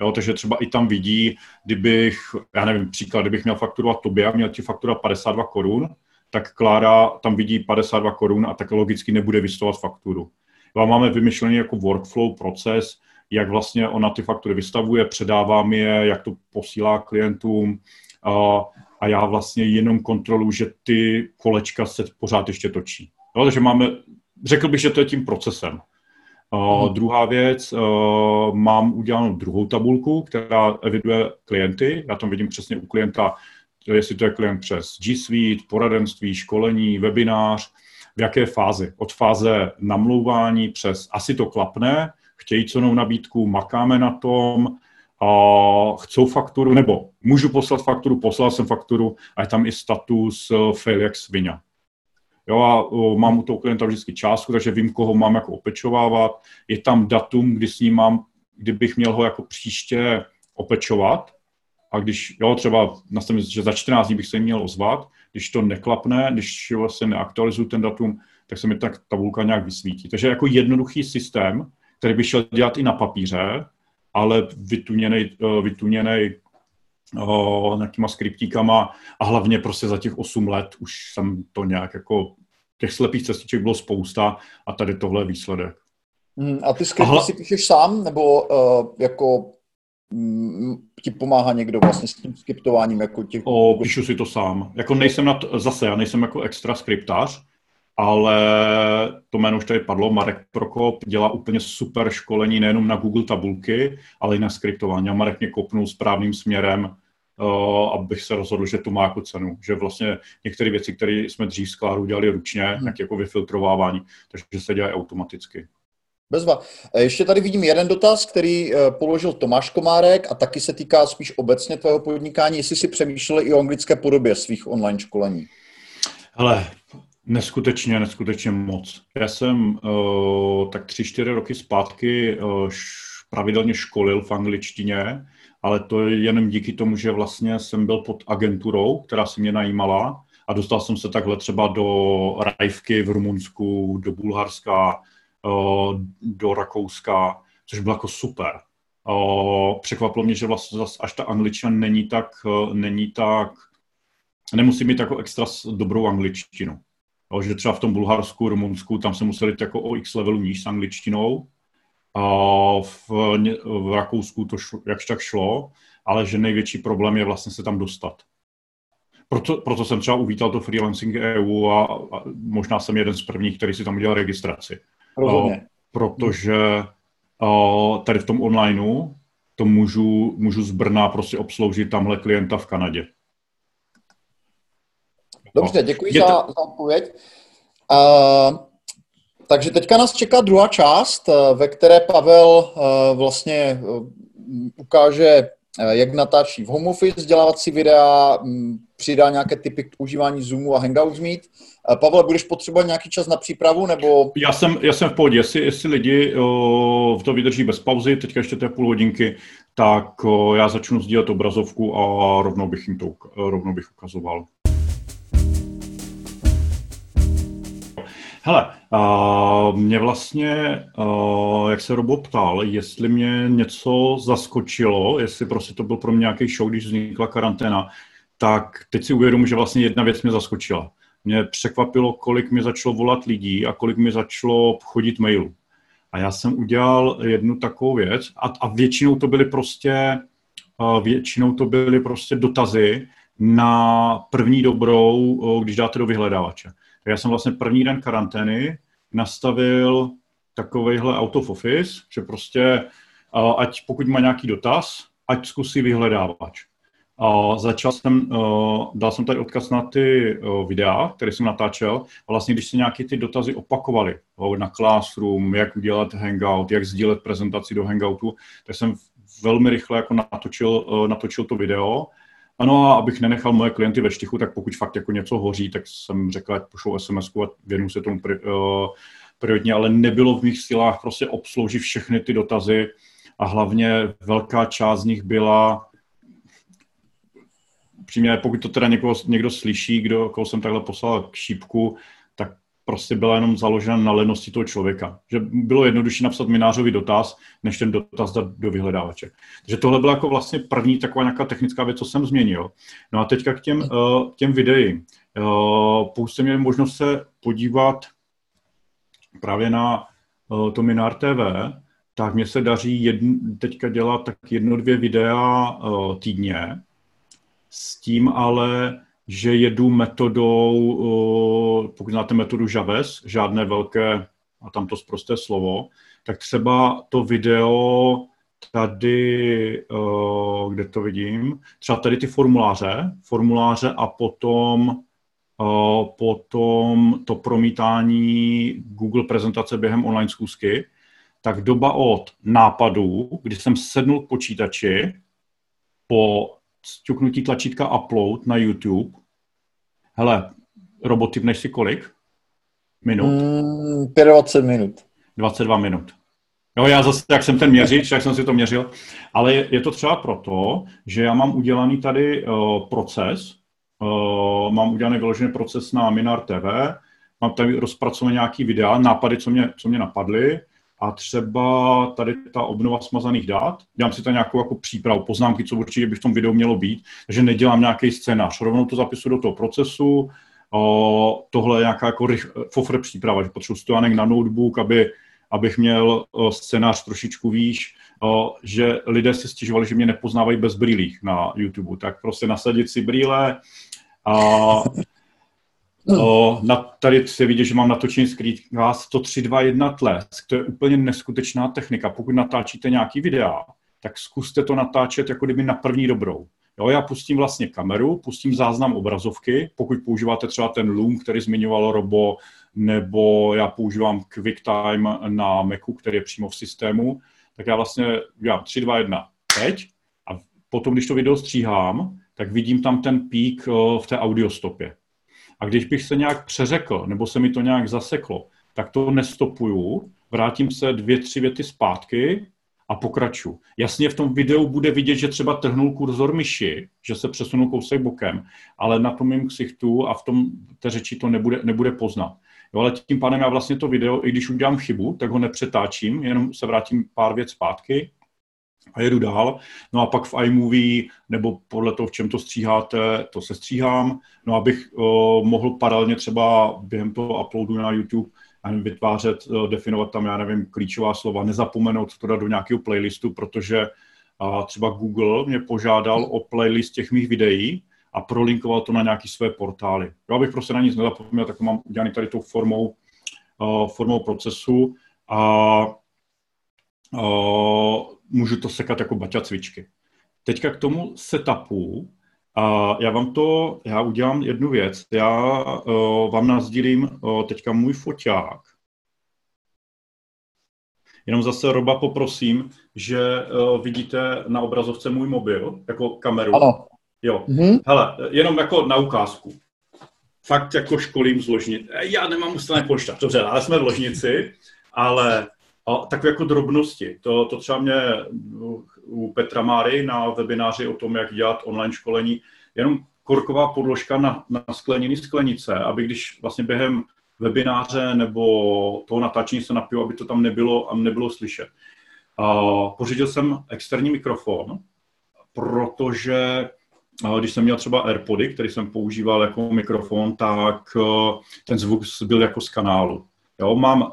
Jo, takže třeba i tam vidí, kdybych, já nevím, příklad, kdybych měl fakturovat tobě a měl ti fakturovat 52 korun, tak Klára tam vidí 52 korun a tak logicky nebude vystovat fakturu. Jo, máme vymyšlený jako workflow, proces, jak vlastně ona ty faktury vystavuje, předává mi je, jak to posílá klientům a, a já vlastně jenom kontroluji, že ty kolečka se pořád ještě točí. Jo, takže máme, řekl bych, že to je tím procesem. Uh, hmm. Druhá věc, uh, mám udělanou druhou tabulku, která eviduje klienty. Já tam vidím přesně u klienta, jestli to je klient přes G Suite, poradenství, školení, webinář, v jaké fázi. Od fáze namlouvání přes asi to klapne, chtějí cenou nabídku, makáme na tom, a chcou fakturu, nebo můžu poslat fakturu, poslal jsem fakturu a je tam i status uh, fail jak svině. Jo, a o, mám u toho klienta vždycky částku, takže vím, koho mám jako opečovávat. Je tam datum, kdy s ním mám, kdybych měl ho jako příště opečovat. A když, jo, třeba nastavím, že za 14 dní bych se měl ozvat, když to neklapne, když vlastně neaktualizuju ten datum, tak se mi tak tabulka nějak vysvítí. Takže jako jednoduchý systém, který by šel dělat i na papíře, ale vytuněný, eh, vytuněný o, nějakýma skriptíkama a hlavně prostě za těch 8 let už jsem to nějak jako, těch slepých cestiček bylo spousta a tady tohle je výsledek. Hmm, a ty skripty Aha. si píšeš sám, nebo uh, jako um, ti pomáhá někdo vlastně s tím skriptováním? Jako těch... O, píšu si to sám. Jako nejsem na to, zase, já nejsem jako extra skriptář, ale to jméno už tady padlo, Marek Prokop dělá úplně super školení nejenom na Google tabulky, ale i na skriptování. A Marek mě kopnul správným směrem, uh, abych se rozhodl, že to má jako cenu. Že vlastně některé věci, které jsme dřív s Kláru dělali ručně, hmm. tak jako vyfiltrovávání, takže se dělají automaticky. Bezva. E, ještě tady vidím jeden dotaz, který e, položil Tomáš Komárek a taky se týká spíš obecně tvého podnikání, jestli si přemýšlel i o anglické podobě svých online školení. Hele, Neskutečně, neskutečně moc. Já jsem uh, tak tři, čtyři roky zpátky uh, pravidelně školil v angličtině, ale to je jenom díky tomu, že vlastně jsem byl pod agenturou, která si mě najímala a dostal jsem se takhle třeba do Rajvky v Rumunsku, do Bulharska, do Rakouska, což bylo jako super. Překvapilo mě, že vlastně až ta angličtina není tak, není tak, nemusí mít jako extra dobrou angličtinu. Že třeba v tom Bulharsku, Rumunsku, tam se museli jako o x levelu níž s angličtinou, v, v Rakousku to šlo, jakž tak šlo, ale že největší problém je vlastně se tam dostat. Proto, proto jsem třeba uvítal to freelancing EU a, a možná jsem jeden z prvních, který si tam udělal registraci. Rozumně. protože a, tady v tom onlineu to můžu, můžu z Brna prostě obsloužit tamhle klienta v Kanadě. Dobře, děkuji za, za odpověď. Uh, takže teďka nás čeká druhá část, eh, ve které Pavel eh, vlastně eh, ukáže, jak natáčí v home office vzdělávací videa, mm, přidá nějaké typy k užívání Zoomu a Hangouts Meet. Pavel, budeš potřebovat nějaký čas na přípravu, nebo... Já jsem, já jsem v pohodě. Jestli, jestli lidi v to vydrží bez pauzy, teďka ještě té půl hodinky, tak já začnu sdílet obrazovku a rovnou bych jim to rovnou bych ukazoval. Hele, uh, mě vlastně, uh, jak se Robo ptal, jestli mě něco zaskočilo, jestli prostě to byl pro mě nějaký show, když vznikla karanténa, tak teď si uvědomuji, že vlastně jedna věc mě zaskočila. Mě překvapilo, kolik mi začalo volat lidí a kolik mi začalo chodit mailů. A já jsem udělal jednu takovou věc a, a většinou to byly prostě většinou to byly prostě dotazy na první dobrou, když dáte do vyhledávače. Já jsem vlastně první den karantény nastavil takovejhle out of office, že prostě ať pokud má nějaký dotaz, ať zkusí vyhledávač. A začal jsem, dal jsem tady odkaz na ty videa, které jsem natáčel. A vlastně, když se nějaké ty dotazy opakovaly na Classroom, jak udělat Hangout, jak sdílet prezentaci do Hangoutu, tak jsem velmi rychle jako natočil, natočil to video ano, a abych nenechal moje klienty ve štichu, tak pokud fakt jako něco hoří, tak jsem řekl, ať pošlou sms a věnu se tomu pri, uh, prioritně, ale nebylo v mých silách prostě obsloužit všechny ty dotazy a hlavně velká část z nich byla přímě, pokud to teda někoho, někdo slyší, kdo, koho jsem takhle poslal k šípku, prostě byla jenom založena na lenosti toho člověka. Že bylo jednodušší napsat minářový dotaz, než ten dotaz dát do vyhledávače. Takže tohle byla jako vlastně první taková nějaká technická věc, co jsem změnil. No a teďka k těm, uh, těm videím. Uh, pokud jste měli možnost se podívat právě na uh, to Minár TV, tak mně se daří jedn, teďka dělat tak jedno, dvě videa uh, týdně, s tím ale že jedu metodou, pokud znáte metodu Javes, žádné velké, a tam to zprosté slovo, tak třeba to video tady, kde to vidím, třeba tady ty formuláře, formuláře a potom, potom to promítání Google prezentace během online zkusky, tak doba od nápadu, kdy jsem sednul k počítači, po stuknutí tlačítka upload na YouTube Hele, roboty než si kolik? Minut? Mm, 25 minut. 22 minut. Jo, já zase, jak jsem ten měřič, jak jsem si to měřil, ale je, je to třeba proto, že já mám udělaný tady uh, proces, uh, mám udělaný vyložený proces na Minar TV, mám tady rozpracované nějaký videa, nápady, co mě, co mě napadly, a třeba tady ta obnova smazaných dát, dělám si tam nějakou jako přípravu, poznámky, co určitě by v tom videu mělo být, takže nedělám nějaký scénář, rovnou to zapisuju do toho procesu, o, tohle je nějaká jako rych, fofr příprava, že potřebuji stojánek na notebook, aby, abych měl scénář trošičku výš, o, že lidé si stěžovali, že mě nepoznávají bez brýlích na YouTube, tak prostě nasadit si brýle a O, na, tady se vidí, že mám natočený screencast, to 3, 2, 1 tlesk, to je úplně neskutečná technika. Pokud natáčíte nějaký videa, tak zkuste to natáčet jako kdyby na první dobrou. Jo, já pustím vlastně kameru, pustím záznam obrazovky, pokud používáte třeba ten Loom, který zmiňoval Robo, nebo já používám QuickTime na Macu, který je přímo v systému, tak já vlastně dělám 3, 2, 1, teď a potom, když to video stříhám, tak vidím tam ten pík v té audiostopě. A když bych se nějak přeřekl, nebo se mi to nějak zaseklo, tak to nestopuju, vrátím se dvě, tři věty zpátky a pokračuju. Jasně v tom videu bude vidět, že třeba trhnul kurzor myši, že se přesunul kousek bokem, ale na tom mým ksichtu a v tom té řeči to nebude, nebude poznat. Jo, ale tím pádem já vlastně to video, i když udělám chybu, tak ho nepřetáčím, jenom se vrátím pár věc zpátky a jedu dál. No a pak v iMovie, nebo podle toho, v čem to stříháte, to se stříhám. No abych o, mohl paralelně třeba během toho uploadu na YouTube vytvářet, o, definovat tam, já nevím, klíčová slova, nezapomenout to dát do nějakého playlistu, protože a třeba Google mě požádal o playlist těch mých videí a prolinkoval to na nějaké své portály. Já bych prostě na nic nezapomněl, tak to mám udělaný tady tou formou, uh, formou procesu a uh, můžu to sekat jako baťa cvičky. Teďka k tomu setupu, a já vám to, já udělám jednu věc. Já uh, vám nazdílím uh, teďka můj foťák. Jenom zase Roba poprosím, že uh, vidíte na obrazovce můj mobil, jako kameru. Ano. Jo. Mm-hmm. Hele, jenom jako na ukázku. Fakt jako školím zložnit. Já nemám ustané polštář, dobře, ale jsme v ložnici, ale a takové jako drobnosti. To, to třeba mě u Petra Máry na webináři o tom, jak dělat online školení, jenom korková podložka na, na skleněný sklenice, aby když vlastně během webináře nebo toho natáčení se napiju, aby to tam nebylo a nebylo slyšet. A pořídil jsem externí mikrofon, protože když jsem měl třeba AirPody, který jsem používal jako mikrofon, tak ten zvuk byl jako z kanálu. Jo, mám uh,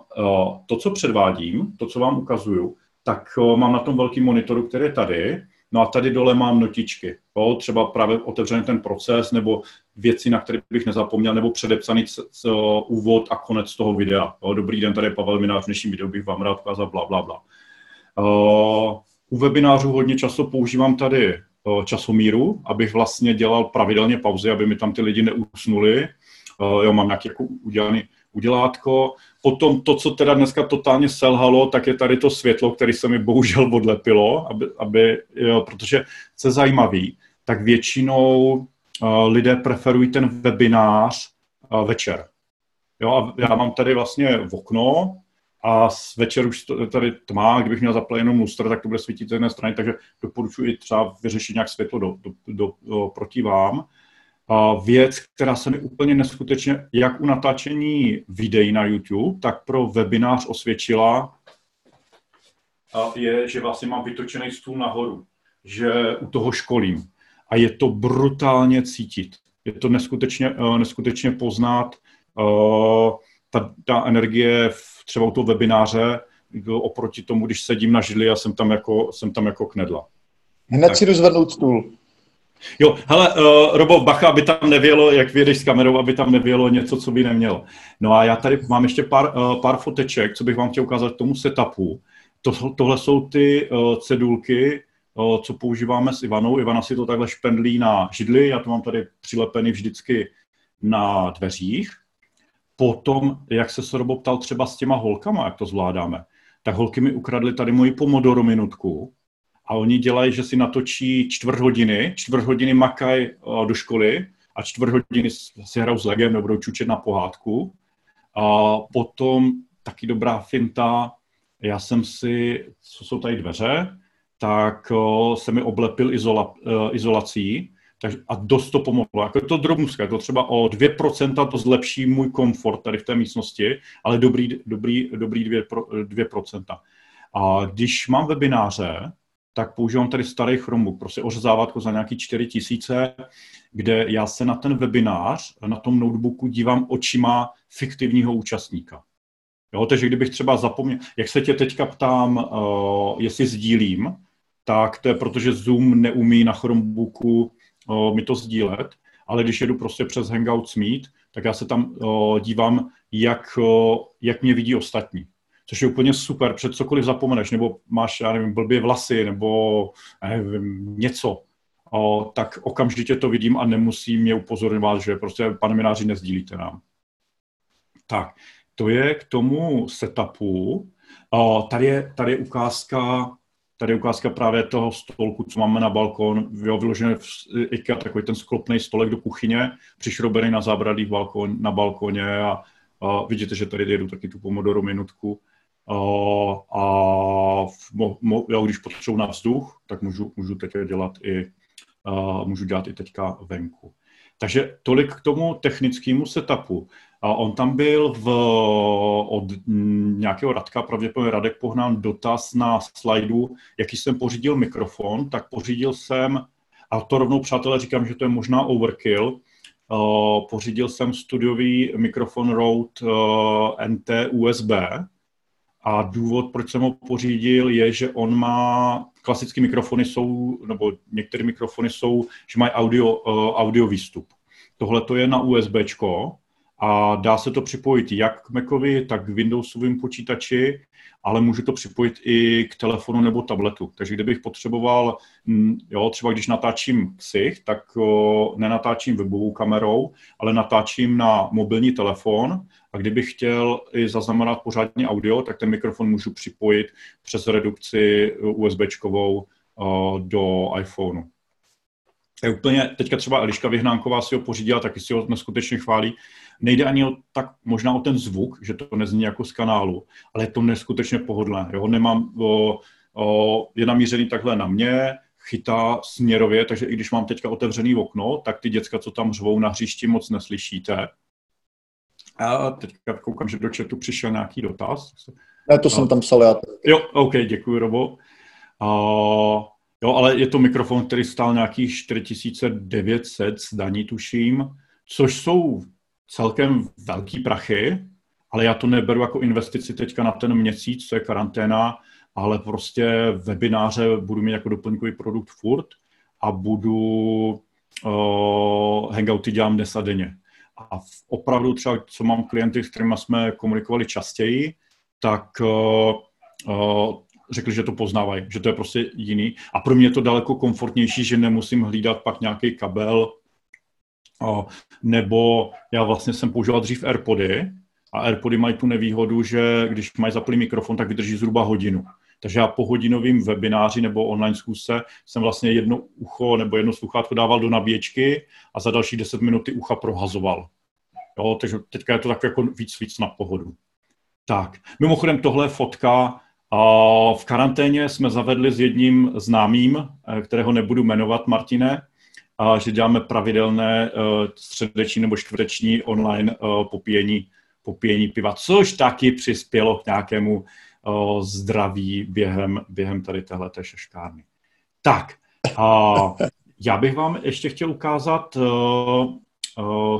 to, co předvádím, to, co vám ukazuju, tak uh, mám na tom velký monitoru, který je tady, no a tady dole mám notičky. Jo, třeba právě otevřený ten proces, nebo věci, na které bych nezapomněl, nebo předepsaný c- c- úvod a konec toho videa. Jo, dobrý den, tady je Pavel Minář, v dnešním videu bych vám rád ukázal bla, bla, bla. Uh, u webinářů hodně často používám tady časomíru, abych vlastně dělal pravidelně pauzy, aby mi tam ty lidi neusnuli. Jo, mám nějaký jako udělaný udělátko. Potom to, co teda dneska totálně selhalo, tak je tady to světlo, které se mi bohužel odlepilo, aby, aby jo, protože co je zajímavý, tak většinou uh, lidé preferují ten webinář uh, večer. Jo, a já mám tady vlastně v okno a večer už tady tmá, kdybych měl zaplat jenom lustra, tak to bude svítit z jedné strany, takže doporučuji třeba vyřešit nějak světlo do, do, do, do, proti vám věc, která se mi úplně neskutečně, jak u natáčení videí na YouTube, tak pro webinář osvědčila, je, že vlastně mám vytočený stůl nahoru, že u toho školím. A je to brutálně cítit. Je to neskutečně, eh, neskutečně poznat eh, ta, ta energie v třeba u toho webináře oproti tomu, když sedím na židli a jsem tam jako, jsem tam jako knedla. Hned tak. si rozvednout stůl. Jo, hele, uh, Robo, bacha, aby tam nevělo, jak vědeš s kamerou, aby tam nevělo něco, co by nemělo. No a já tady mám ještě pár, uh, pár foteček, co bych vám chtěl ukázat k tomu setupu. To, tohle jsou ty uh, cedulky, uh, co používáme s Ivanou. Ivana si to takhle špendlí na židli, já to mám tady přilepený vždycky na dveřích. Potom, jak se se Robo ptal třeba s těma holkama, jak to zvládáme, tak holky mi ukradly tady moji pomodoro minutku, a oni dělají, že si natočí čtvrt hodiny, čtvrt hodiny makají eh, do školy a čtvrt hodiny si hrajou s legem nebo budou čučet na pohádku. A potom taky dobrá finta, já jsem si, co jsou tady dveře, tak uh, se mi oblepil izola, uh, izolací tak, a dost to pomohlo. Jako je to drobnuské, to třeba o 2% to zlepší můj komfort tady v té místnosti, ale dobrý, dobrý, dobrý 2%. 2%. A když mám webináře, tak používám tady starý Chromebook, prostě ořezávátko za nějaký 4 tisíce, kde já se na ten webinář, na tom notebooku dívám očima fiktivního účastníka. Jo, takže kdybych třeba zapomněl, jak se tě teďka ptám, uh, jestli sdílím, tak to je protože Zoom neumí na Chromebooku uh, mi to sdílet, ale když jedu prostě přes Hangouts Meet, tak já se tam uh, dívám, jak, uh, jak mě vidí ostatní což je úplně super, před cokoliv zapomeneš, nebo máš, já nevím, blbě vlasy, nebo nevím, něco, o, tak okamžitě to vidím a nemusím mě upozorňovat, že prostě, pane mináři, nezdílíte nám. Tak, to je k tomu setupu. O, tady, je, tady je ukázka Tady je ukázka právě toho stolku, co máme na balkon, jo, vyložený v IKEA, takový ten sklopný stolek do kuchyně, přišrobený na zábradlí balkon, na balkoně a, a vidíte, že tady jedu taky tu pomodoru minutku a mo, mo, jo, když potřebuji na vzduch, tak můžu, můžu teď dělat i, můžu dělat i teďka venku. Takže tolik k tomu technickému setupu. A on tam byl v, od nějakého Radka, pravděpodobně Radek pohnán dotaz na slajdu, jaký jsem pořídil mikrofon, tak pořídil jsem, a to rovnou přátelé říkám, že to je možná overkill, uh, pořídil jsem studiový mikrofon Rode uh, NT USB, a důvod, proč jsem ho pořídil, je, že on má, klasické mikrofony jsou, nebo některé mikrofony jsou, že mají audio, uh, audio výstup. Tohle to je na USBčko, a dá se to připojit jak k Macovi, tak k Windowsovým počítači, ale můžu to připojit i k telefonu nebo tabletu. Takže kdybych potřeboval, mm, jo, třeba když natáčím ksich, tak o, nenatáčím webovou kamerou, ale natáčím na mobilní telefon a kdybych chtěl i zaznamenat pořádně audio, tak ten mikrofon můžu připojit přes redukci USBčkovou do iPhoneu. Je úplně, teďka třeba Eliška Vyhnánková si ho pořídila, taky si ho neskutečně chválí. Nejde ani o, tak možná o ten zvuk, že to nezní jako z kanálu, ale je to neskutečně pohodlné. Jo? Nemám, o, o, je namířený takhle na mě, chytá směrově, takže i když mám teďka otevřený okno, tak ty děcka, co tam řvou na hřišti, moc neslyšíte. A teďka koukám, že do chatu přišel nějaký dotaz. Ne, to jsem tam psal já. Jo, OK, děkuji, Robo. A, Jo, ale je to mikrofon, který stál nějakých 4900 daní, tuším, což jsou celkem velký prachy, ale já to neberu jako investici teďka na ten měsíc, co je karanténa, ale prostě webináře budu mít jako doplňkový produkt furt a budu uh, hangouty dělám dnes a denně. A opravdu třeba, co mám klienty, s kterými jsme komunikovali častěji, tak uh, uh, řekli, že to poznávají, že to je prostě jiný. A pro mě je to daleko komfortnější, že nemusím hlídat pak nějaký kabel, nebo já vlastně jsem používal dřív AirPody a AirPody mají tu nevýhodu, že když mají zaplý mikrofon, tak vydrží zhruba hodinu. Takže já po hodinovém webináři nebo online zkuse jsem vlastně jedno ucho nebo jedno sluchátko dával do nabíječky a za další 10 minut ty ucha prohazoval. Jo, takže teďka je to tak jako víc, víc na pohodu. Tak, mimochodem tohle je fotka a v karanténě jsme zavedli s jedním známým, eh, kterého nebudu jmenovat, Martine, a že děláme pravidelné eh, středeční nebo čtvrteční online eh, popíjení, popíjení piva, což taky přispělo k nějakému zdraví během, během tady téhleté šeškárny. Tak, a já bych vám ještě chtěl ukázat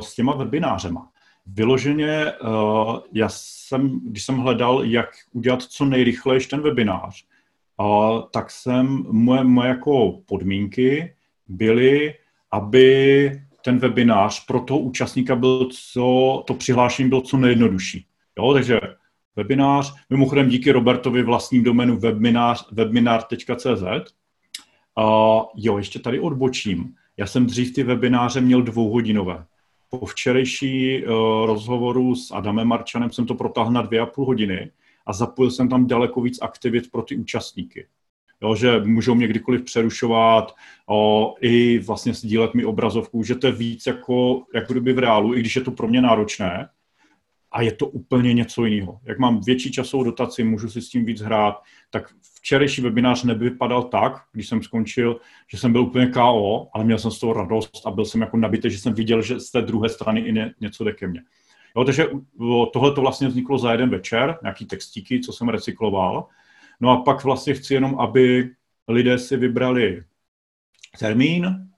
s těma webinářema vyloženě, uh, já jsem, když jsem hledal, jak udělat co nejrychleji ten webinář, tak jsem, moje, moje jako podmínky byly, aby ten webinář pro toho účastníka byl co, to přihlášení bylo co nejjednodušší. Jo, takže webinář, mimochodem díky Robertovi vlastním doménu webinář. Uh, jo, ještě tady odbočím. Já jsem dřív ty webináře měl dvouhodinové po včerejší uh, rozhovoru s Adamem Marčanem jsem to protáhl na dvě a půl hodiny a zapojil jsem tam daleko víc aktivit pro ty účastníky. Jo, že můžou mě kdykoliv přerušovat o, i vlastně sdílet mi obrazovku, že to je víc jako, jako kdyby v reálu, i když je to pro mě náročné, a je to úplně něco jiného. Jak mám větší časovou dotaci, můžu si s tím víc hrát, tak včerejší webinář nevypadal tak, když jsem skončil, že jsem byl úplně KO, ale měl jsem z toho radost a byl jsem jako nabitý, že jsem viděl, že z té druhé strany i něco jde ke mně. Jo, takže tohle to vlastně vzniklo za jeden večer, nějaký textíky, co jsem recykloval. No a pak vlastně chci jenom, aby lidé si vybrali termín,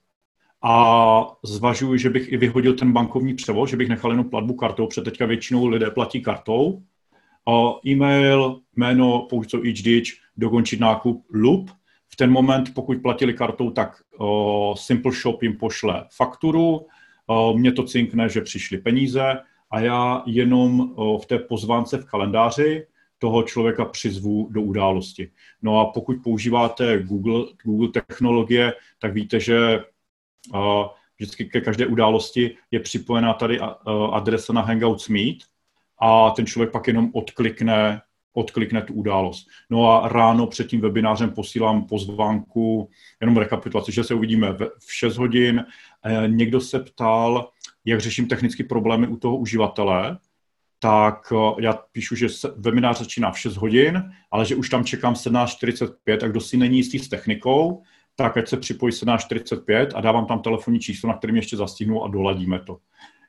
a zvažuji, že bych i vyhodil ten bankovní převod, že bych nechal jenom platbu kartou, protože teďka většinou lidé platí kartou. E-mail, jméno, použít each ditch, dokončit nákup loop. V ten moment, pokud platili kartou, tak Simple Shop jim pošle fakturu, uh, mě to cinkne, že přišly peníze a já jenom v té pozvánce v kalendáři toho člověka přizvu do události. No a pokud používáte Google, Google technologie, tak víte, že vždycky ke každé události je připojená tady adresa na Hangouts Meet a ten člověk pak jenom odklikne, odklikne tu událost. No a ráno před tím webinářem posílám pozvánku, jenom rekapitulaci, že se uvidíme v 6 hodin. E, někdo se ptal, jak řeším technické problémy u toho uživatele. tak já píšu, že webinář začíná v 6 hodin, ale že už tam čekám 17.45 a kdo si není jistý s technikou, tak ať se připojí 17.45 a dávám tam telefonní číslo, na kterým ještě zastihnu a doladíme to.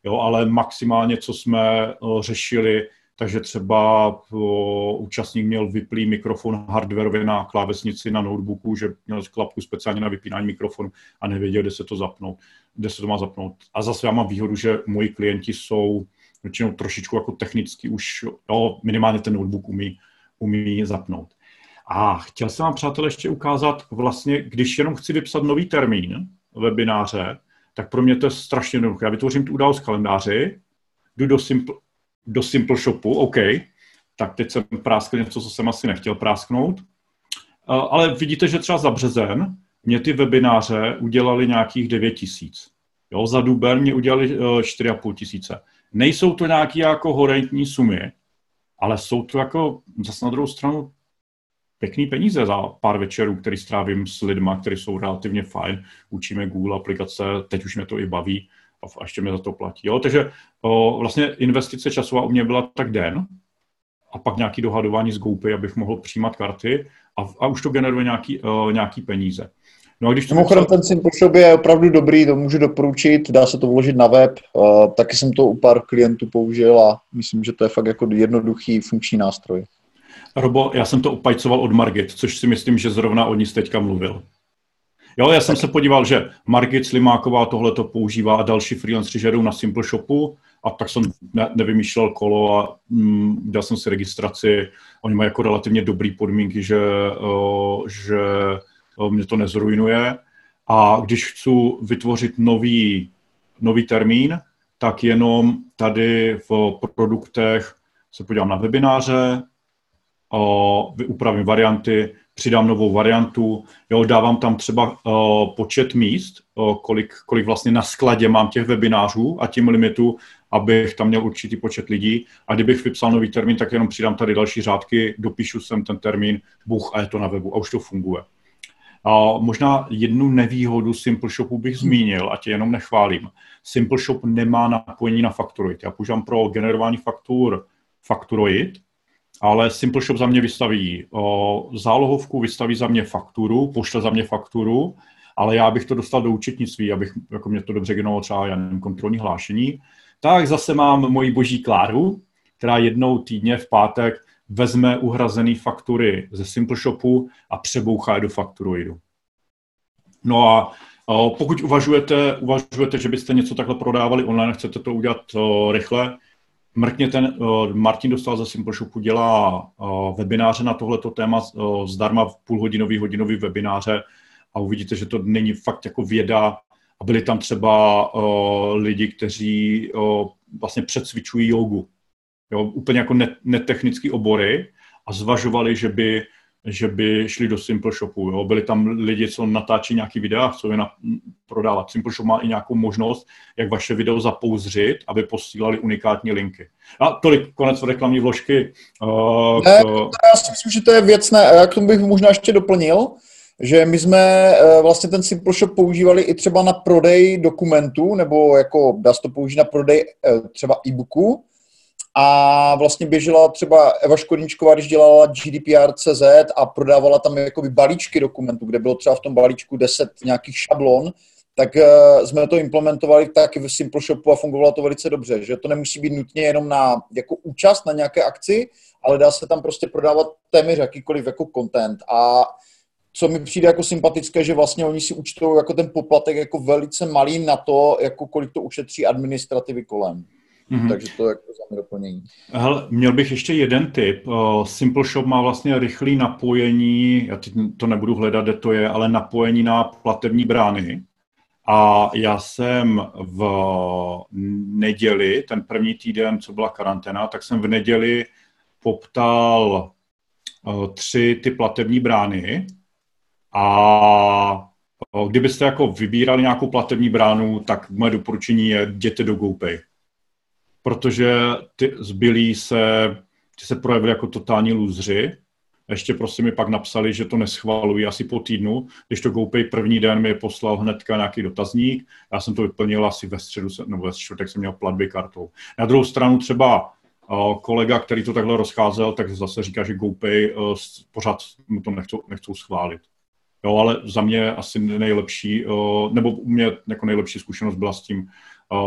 Jo, ale maximálně, co jsme řešili, takže třeba o, účastník měl vyplý mikrofon hardwareově na klávesnici na notebooku, že měl klapku speciálně na vypínání mikrofonu a nevěděl, kde se to zapnout, kde se to má zapnout. A zase já mám výhodu, že moji klienti jsou většinou trošičku jako technicky už, jo, minimálně ten notebook umí, umí zapnout. A chtěl jsem vám, přátelé, ještě ukázat, vlastně, když jenom chci vypsat nový termín webináře, tak pro mě to je strašně jednoduché. Já vytvořím tu událost kalendáři, jdu do Simple, do Simple Shopu, OK, tak teď jsem práskl něco, co jsem asi nechtěl prásknout, ale vidíte, že třeba za březen mě ty webináře udělali nějakých 9 tisíc. Jo, za duben mě udělali 4,5 tisíce. Nejsou to nějaké jako horentní sumy, ale jsou to jako zase na druhou stranu pěkný peníze za pár večerů, který strávím s lidma, kteří jsou relativně fajn. Učíme Google aplikace, teď už mě to i baví a ještě mě za to platí. Jo? Takže o, vlastně investice časová u mě byla tak den a pak nějaký dohadování z GoPay, abych mohl přijímat karty a, a už to generuje nějaký, o, nějaký peníze. No a když to Mimochodem ten Simple Shop je opravdu dobrý, to můžu doporučit, dá se to vložit na web, uh, taky jsem to u pár klientů použil a myslím, že to je fakt jako jednoduchý funkční nástroj. Robo, já jsem to upajcoval od Margit, což si myslím, že zrovna o ní teďka mluvil. Jo, já jsem se podíval, že Margit Slimáková tohle to používá a další freelanceri žerou na Simple Shopu a tak jsem ne, nevymýšlel kolo a mm, dal jsem si registraci. Oni mají jako relativně dobré podmínky, že, o, že o, mě to nezrujnuje. A když chci vytvořit nový, nový termín, tak jenom tady v produktech se podívám na webináře, upravím varianty, přidám novou variantu, jo, dávám tam třeba uh, počet míst, uh, kolik, kolik vlastně na skladě mám těch webinářů a tím limitu, abych tam měl určitý počet lidí. A kdybych vypsal nový termín, tak jenom přidám tady další řádky, dopíšu sem ten termín, buch a je to na webu a už to funguje. A možná jednu nevýhodu Simple Shopu bych zmínil, a tě jenom nechválím. Simple Shop nemá napojení na Factoid. Já používám pro generování faktur Factoroid, ale Simple Shop za mě vystaví o, zálohovku, vystaví za mě fakturu, pošle za mě fakturu, ale já bych to dostal do účetnictví, abych jako mě to dobře generovalo třeba já nevím, kontrolní hlášení. Tak zase mám moji boží Kláru, která jednou týdně v pátek vezme uhrazený faktury ze Simple Shopu a přebouchá je do Fakturoidu. No a o, pokud uvažujete, uvažujete, že byste něco takhle prodávali online, chcete to udělat o, rychle, Mrkně ten, uh, Martin dostal ze Simple Shopu, dělá uh, webináře na tohleto téma uh, zdarma v půlhodinový, hodinový webináře a uvidíte, že to není fakt jako věda a byli tam třeba uh, lidi, kteří uh, vlastně předcvičují jogu. Jo, úplně jako netechnické obory a zvažovali, že by že by šli do Simple Shopu. Jo. Byli tam lidi, co natáčí nějaký videa, chcou je na, prodávat. Simple Shop má i nějakou možnost, jak vaše video zapouzřit, aby posílali unikátní linky. A tolik, konec reklamní vložky. Uh, ne, k... Já si myslím, že to je věcné. Já k tomu bych možná ještě doplnil, že my jsme uh, vlastně ten Simple Shop používali i třeba na prodej dokumentů, nebo jako dá se to použít na prodej uh, třeba e-booku, a vlastně běžela třeba Eva Škodničková, když dělala GDPR.cz a prodávala tam jakoby balíčky dokumentů, kde bylo třeba v tom balíčku 10 nějakých šablon, tak uh, jsme to implementovali taky v Simple Shopu a fungovalo to velice dobře, že to nemusí být nutně jenom na jako účast na nějaké akci, ale dá se tam prostě prodávat téměř jakýkoliv jako content a co mi přijde jako sympatické, že vlastně oni si účtou jako ten poplatek jako velice malý na to, jako kolik to ušetří administrativy kolem. Mm-hmm. Takže to je jako za mě doplnění. Hele, měl bych ještě jeden tip. Simple Shop má vlastně rychlé napojení, já teď to nebudu hledat, kde to je, ale napojení na platební brány. A já jsem v neděli, ten první týden, co byla karanténa, tak jsem v neděli poptal tři ty platební brány a kdybyste jako vybírali nějakou platební bránu, tak moje doporučení je jděte do GoPay protože ty zbylí se, ty se projevili jako totální lůzři. Ještě prostě mi pak napsali, že to neschvalují asi po týdnu, když to GoPay první den mi poslal hnedka nějaký dotazník, já jsem to vyplnil asi ve středu, nebo ve čtvrtek jsem měl platby kartou. Na druhou stranu třeba kolega, který to takhle rozcházel, tak zase říká, že GoPay pořád mu to nechcou, nechcou schválit. Jo, ale za mě asi nejlepší, nebo u mě jako nejlepší zkušenost byla s tím,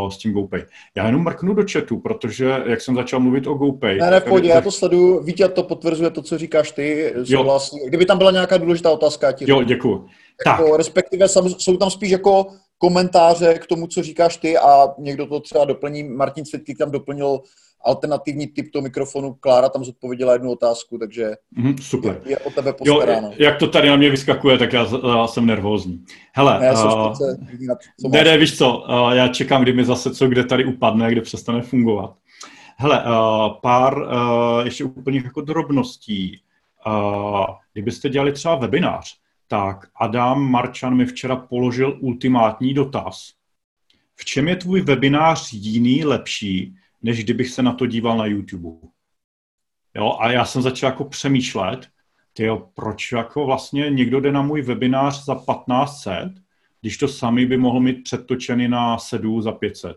s tím GoPay. Já jenom mrknu do chatu, protože jak jsem začal mluvit o GoPay... Ne, ne, pojď, já to sleduju, Vítě to potvrzuje to, co říkáš ty, souhlasí. Kdyby tam byla nějaká důležitá otázka, ti Jo, děkuji. Jako, tak. Respektive jsou tam spíš jako komentáře k tomu, co říkáš ty a někdo to třeba doplní. Martin Cvitky tam doplnil alternativní typ toho mikrofonu. Klára tam zodpověděla jednu otázku, takže mm, super. Je, je o tebe postaráno. Jo, jak to tady na mě vyskakuje, tak já, já jsem nervózní. Hele, ne, uh, co ne, ne, víš co, uh, já čekám, kdy mi zase co kde tady upadne, kde přestane fungovat. Hele, uh, pár uh, ještě úplně jako drobností. Uh, kdybyste dělali třeba webinář, tak Adam Marčan mi včera položil ultimátní dotaz. V čem je tvůj webinář jiný, lepší, než kdybych se na to díval na YouTube. Jo, a já jsem začal jako přemýšlet, tyjo, proč jako vlastně někdo jde na můj webinář za 1500, když to sami by mohl mít předtočený na sedu za 500.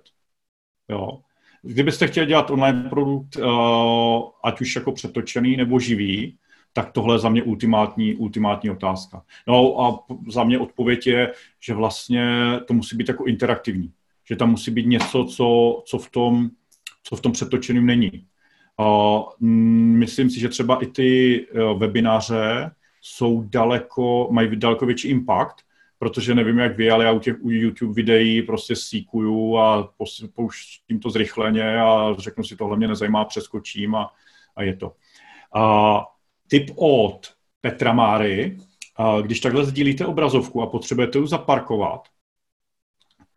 Jo. Kdybyste chtěli dělat online produkt, uh, ať už jako přetočený nebo živý, tak tohle je za mě ultimátní, ultimátní otázka. No a za mě odpověď je, že vlastně to musí být jako interaktivní. Že tam musí být něco, co, co v tom co v tom přetočeným není. Myslím si, že třeba i ty e, webináře jsou daleko, mají daleko větší impact, protože nevím, jak vy, ale já u těch u YouTube videí prostě síkuju a pouštím to zrychleně a řeknu si, tohle mě nezajímá, přeskočím a, a je to. A tip od Petra Máry, a když takhle sdílíte obrazovku a potřebujete ju zaparkovat,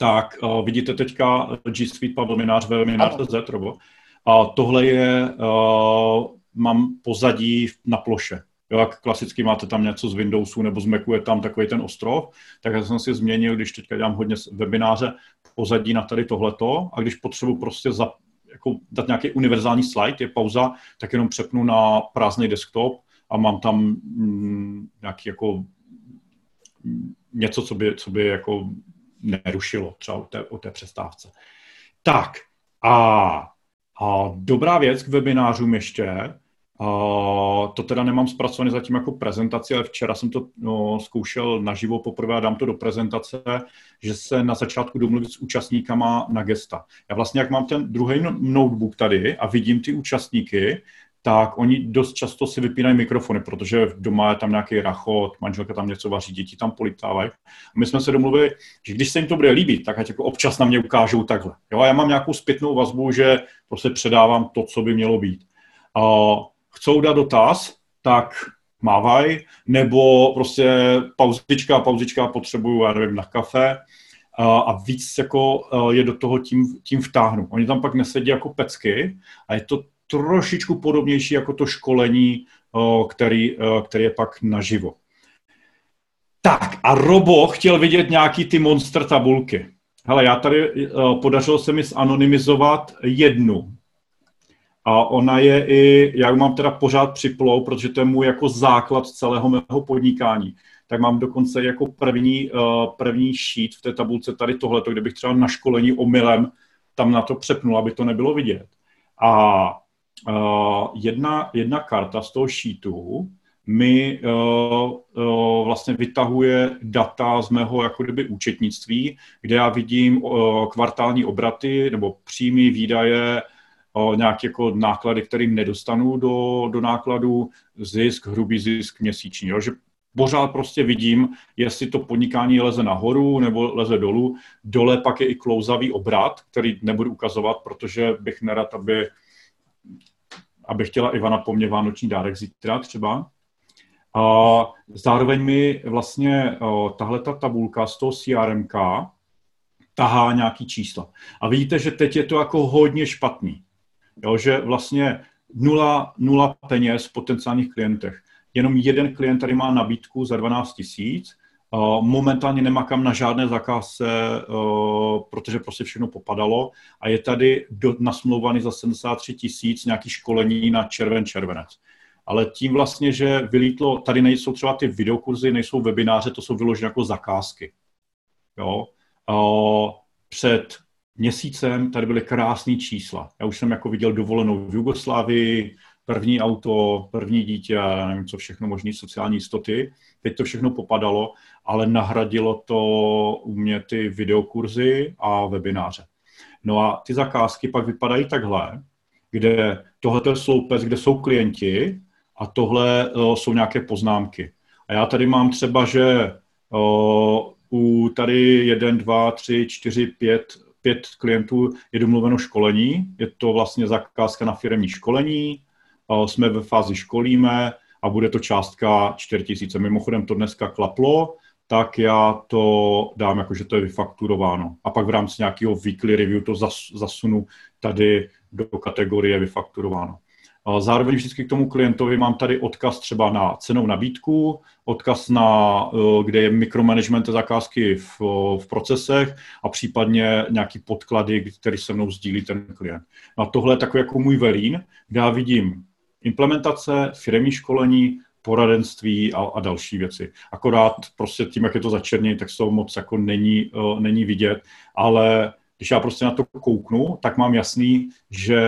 tak uh, vidíte teďka G Suite Pavel Minář, webinář.cz, Robo. A tohle je, uh, mám pozadí na ploše. Jo, jak klasicky máte tam něco z Windowsu nebo z Macu, je tam takový ten ostrov, tak já jsem si změnil, když teďka dělám hodně webináře, pozadí na tady tohleto a když potřebuji prostě za, jako dát nějaký univerzální slide, je pauza, tak jenom přepnu na prázdný desktop a mám tam mm, nějaký jako mm, něco, co by, co by jako nerušilo třeba o té, o té přestávce. Tak a, a dobrá věc k webinářům ještě, a to teda nemám zpracované zatím jako prezentaci, ale včera jsem to no, zkoušel naživo poprvé a dám to do prezentace, že se na začátku domluvit s účastníkama na gesta. Já vlastně, jak mám ten druhý no, notebook tady a vidím ty účastníky, tak oni dost často si vypínají mikrofony, protože doma je tam nějaký rachot, manželka tam něco vaří, děti tam politávají. A my jsme se domluvili, že když se jim to bude líbit, tak ať jako občas na mě ukážou takhle. Jo, a já mám nějakou zpětnou vazbu, že prostě předávám to, co by mělo být. A chcou dát dotaz, tak mávaj, nebo prostě pauzička, pauzička potřebuju, já nevím, na kafe, a víc jako je do toho tím, tím vtáhnu. Oni tam pak nesedí jako pecky a je to trošičku podobnější jako to školení, který, který je pak naživo. Tak a Robo chtěl vidět nějaký ty monster tabulky. Hele, já tady podařilo se mi zanonymizovat jednu. A ona je i, já mám teda pořád připlou, protože to je můj jako základ celého mého podnikání. Tak mám dokonce jako první, první sheet v té tabulce tady tohleto, kde bych třeba na školení omylem tam na to přepnul, aby to nebylo vidět. A uh, jedna, jedna karta z toho sheetu mi uh, uh, vlastně vytahuje data z mého jako kdyby účetnictví, kde já vidím uh, kvartální obraty nebo příjmy, výdaje, uh, nějaké jako náklady, kterým nedostanu do, do nákladu, zisk, hrubý zisk měsíční. Jo? Že pořád prostě vidím, jestli to podnikání leze nahoru nebo leze dolů. Dole pak je i klouzavý obrat, který nebudu ukazovat, protože bych nerad, aby aby chtěla Ivana po mně vánoční dárek zítra třeba. A zároveň mi vlastně tahle ta tabulka z toho CRM tahá nějaký čísla. A vidíte, že teď je to jako hodně špatný. Jo, že vlastně nula, nula peněz v potenciálních klientech. Jenom jeden klient tady má nabídku za 12 tisíc Momentálně nemakám na žádné zakázce, protože prostě všechno popadalo a je tady do, nasmlouvaný za 73 tisíc nějaký školení na červen červenec. Ale tím vlastně, že vylítlo, tady nejsou třeba ty videokurzy, nejsou webináře, to jsou vyložené jako zakázky. Jo? Před měsícem tady byly krásné čísla. Já už jsem jako viděl dovolenou v Jugoslávii, první auto, první dítě, nevím, co všechno, možný sociální jistoty. Teď to všechno popadalo, ale nahradilo to u mě ty videokurzy a webináře. No a ty zakázky pak vypadají takhle, kde tohle je sloupec, kde jsou klienti a tohle o, jsou nějaké poznámky. A já tady mám třeba, že o, u tady jeden, dva, tři, čtyři, pět, pět klientů je domluveno školení. Je to vlastně zakázka na firmní školení. Jsme ve fázi školíme a bude to částka 4 tisíce. Mimochodem to dneska klaplo, tak já to dám jako, že to je vyfakturováno. A pak v rámci nějakého weekly review to zas, zasunu tady do kategorie vyfakturováno. Zároveň vždycky k tomu klientovi mám tady odkaz třeba na cenou nabídku, odkaz na, eh, kde je mikromanagement zakázky v, v procesech a případně nějaký podklady, který se mnou sdílí ten klient. A tohle je takový jako můj velín, kde já vidím implementace, firmní školení, poradenství a, a další věci. Akorát prostě tím, jak je to začerněné, tak to moc jako není, uh, není vidět, ale když já prostě na to kouknu, tak mám jasný, že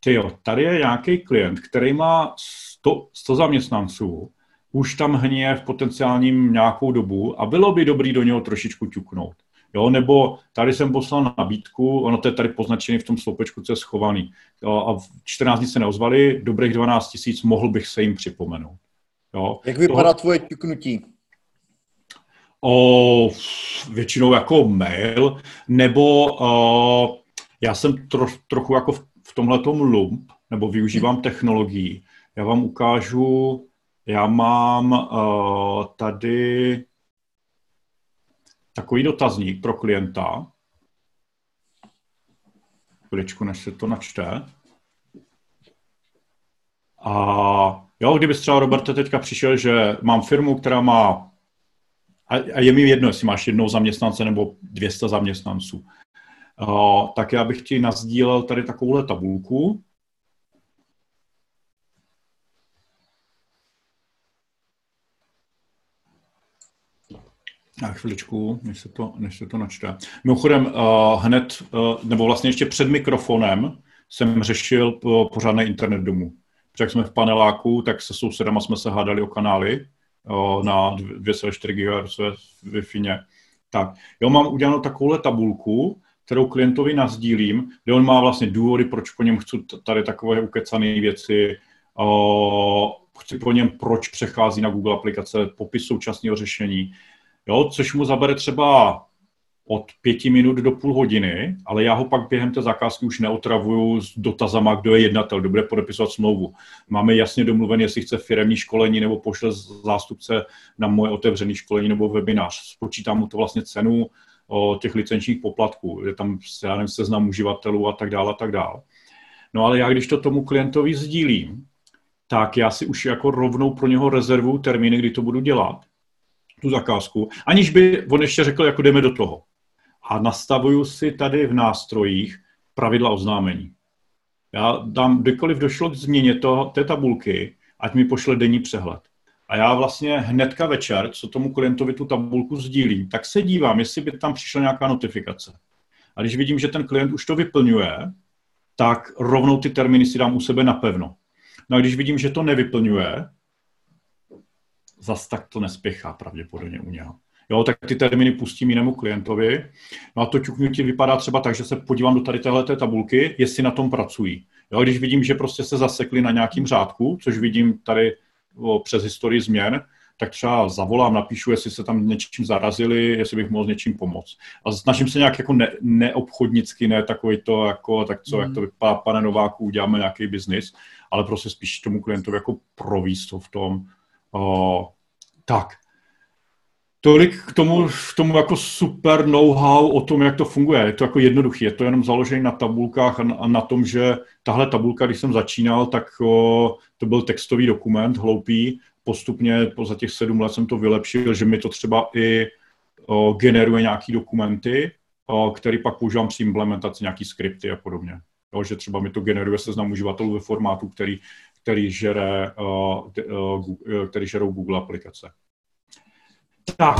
tyjo, tady je nějaký klient, který má 100, 100 zaměstnanců, už tam hníje v potenciálním nějakou dobu a bylo by dobrý do něho trošičku ťuknout. Jo, nebo tady jsem poslal nabídku, ono to je tady poznačený v tom sloupečku, co je schovaný. Jo, a v 14 dní se neozvali, dobrých 12 tisíc, mohl bych se jim připomenout. Jo. Jak vypadá Toho... tvoje ťuknutí? O, většinou jako mail, nebo o, já jsem tro, trochu jako v, v tomhle lump, nebo využívám technologií. Já vám ukážu, já mám uh, tady takový dotazník pro klienta. Chviličku, než se to načte. A jo, kdyby třeba Roberte teďka přišel, že mám firmu, která má, a je mi jedno, jestli máš jednou zaměstnance nebo 200 zaměstnanců, tak já bych ti nazdílel tady takovouhle tabulku, Na chviličku, než se to, než se to načte. Mimochodem, uh, hned, uh, nebo vlastně ještě před mikrofonem jsem řešil pořádný internet domů jak jsme v paneláku, tak se sousedama jsme se hádali o kanály o, na 2,4 GHz Wi-Fi. Tak, jo, mám udělanou takovouhle tabulku, kterou klientovi nazdílím, kde on má vlastně důvody, proč po něm chci tady takové ukecané věci, o, chci po něm, proč přechází na Google aplikace, popis současného řešení, jo, což mu zabere třeba od pěti minut do půl hodiny, ale já ho pak během té zakázky už neotravuju s dotazama, kdo je jednatel, kdo bude podepisovat smlouvu. Máme jasně domluven, jestli chce firemní školení nebo pošle zástupce na moje otevřené školení nebo webinář. Spočítám mu to vlastně cenu o těch licenčních poplatků, je tam já nevím, seznam uživatelů a tak dále a tak dále. No ale já, když to tomu klientovi sdílím, tak já si už jako rovnou pro něho rezervu termíny, kdy to budu dělat, tu zakázku, aniž by on ještě řekl, jako jdeme do toho a nastavuju si tady v nástrojích pravidla oznámení. Já dám, kdykoliv došlo k změně to, té tabulky, ať mi pošle denní přehled. A já vlastně hnedka večer, co tomu klientovi tu tabulku sdílím, tak se dívám, jestli by tam přišla nějaká notifikace. A když vidím, že ten klient už to vyplňuje, tak rovnou ty termíny si dám u sebe napevno. No a když vidím, že to nevyplňuje, zas tak to nespěchá pravděpodobně u něho jo, tak ty termíny pustím jinému klientovi. No a to ťuknutí vypadá třeba tak, že se podívám do tady téhle tabulky, jestli na tom pracují. Jo, když vidím, že prostě se zasekli na nějakým řádku, což vidím tady o, přes historii změn, tak třeba zavolám, napíšu, jestli se tam něčím zarazili, jestli bych mohl s něčím pomoct. A snažím se nějak jako ne, neobchodnicky, ne takový to, jako, tak co, mm. jak to vypadá, pane Nováku, uděláme nějaký biznis, ale prostě spíš tomu klientovi jako províst to v tom. O, tak, Tolik k tomu, k tomu jako super know-how o tom, jak to funguje. Je to jako jednoduché, je to jenom založené na tabulkách a na tom, že tahle tabulka, když jsem začínal, tak o, to byl textový dokument, hloupý. Postupně za těch sedm let jsem to vylepšil, že mi to třeba i o, generuje nějaký dokumenty, o, který pak používám při implementaci, nějaký skripty a podobně. Jo, že třeba mi to generuje seznam uživatelů ve formátu, který, který, žere, o, který žerou Google aplikace. Tak.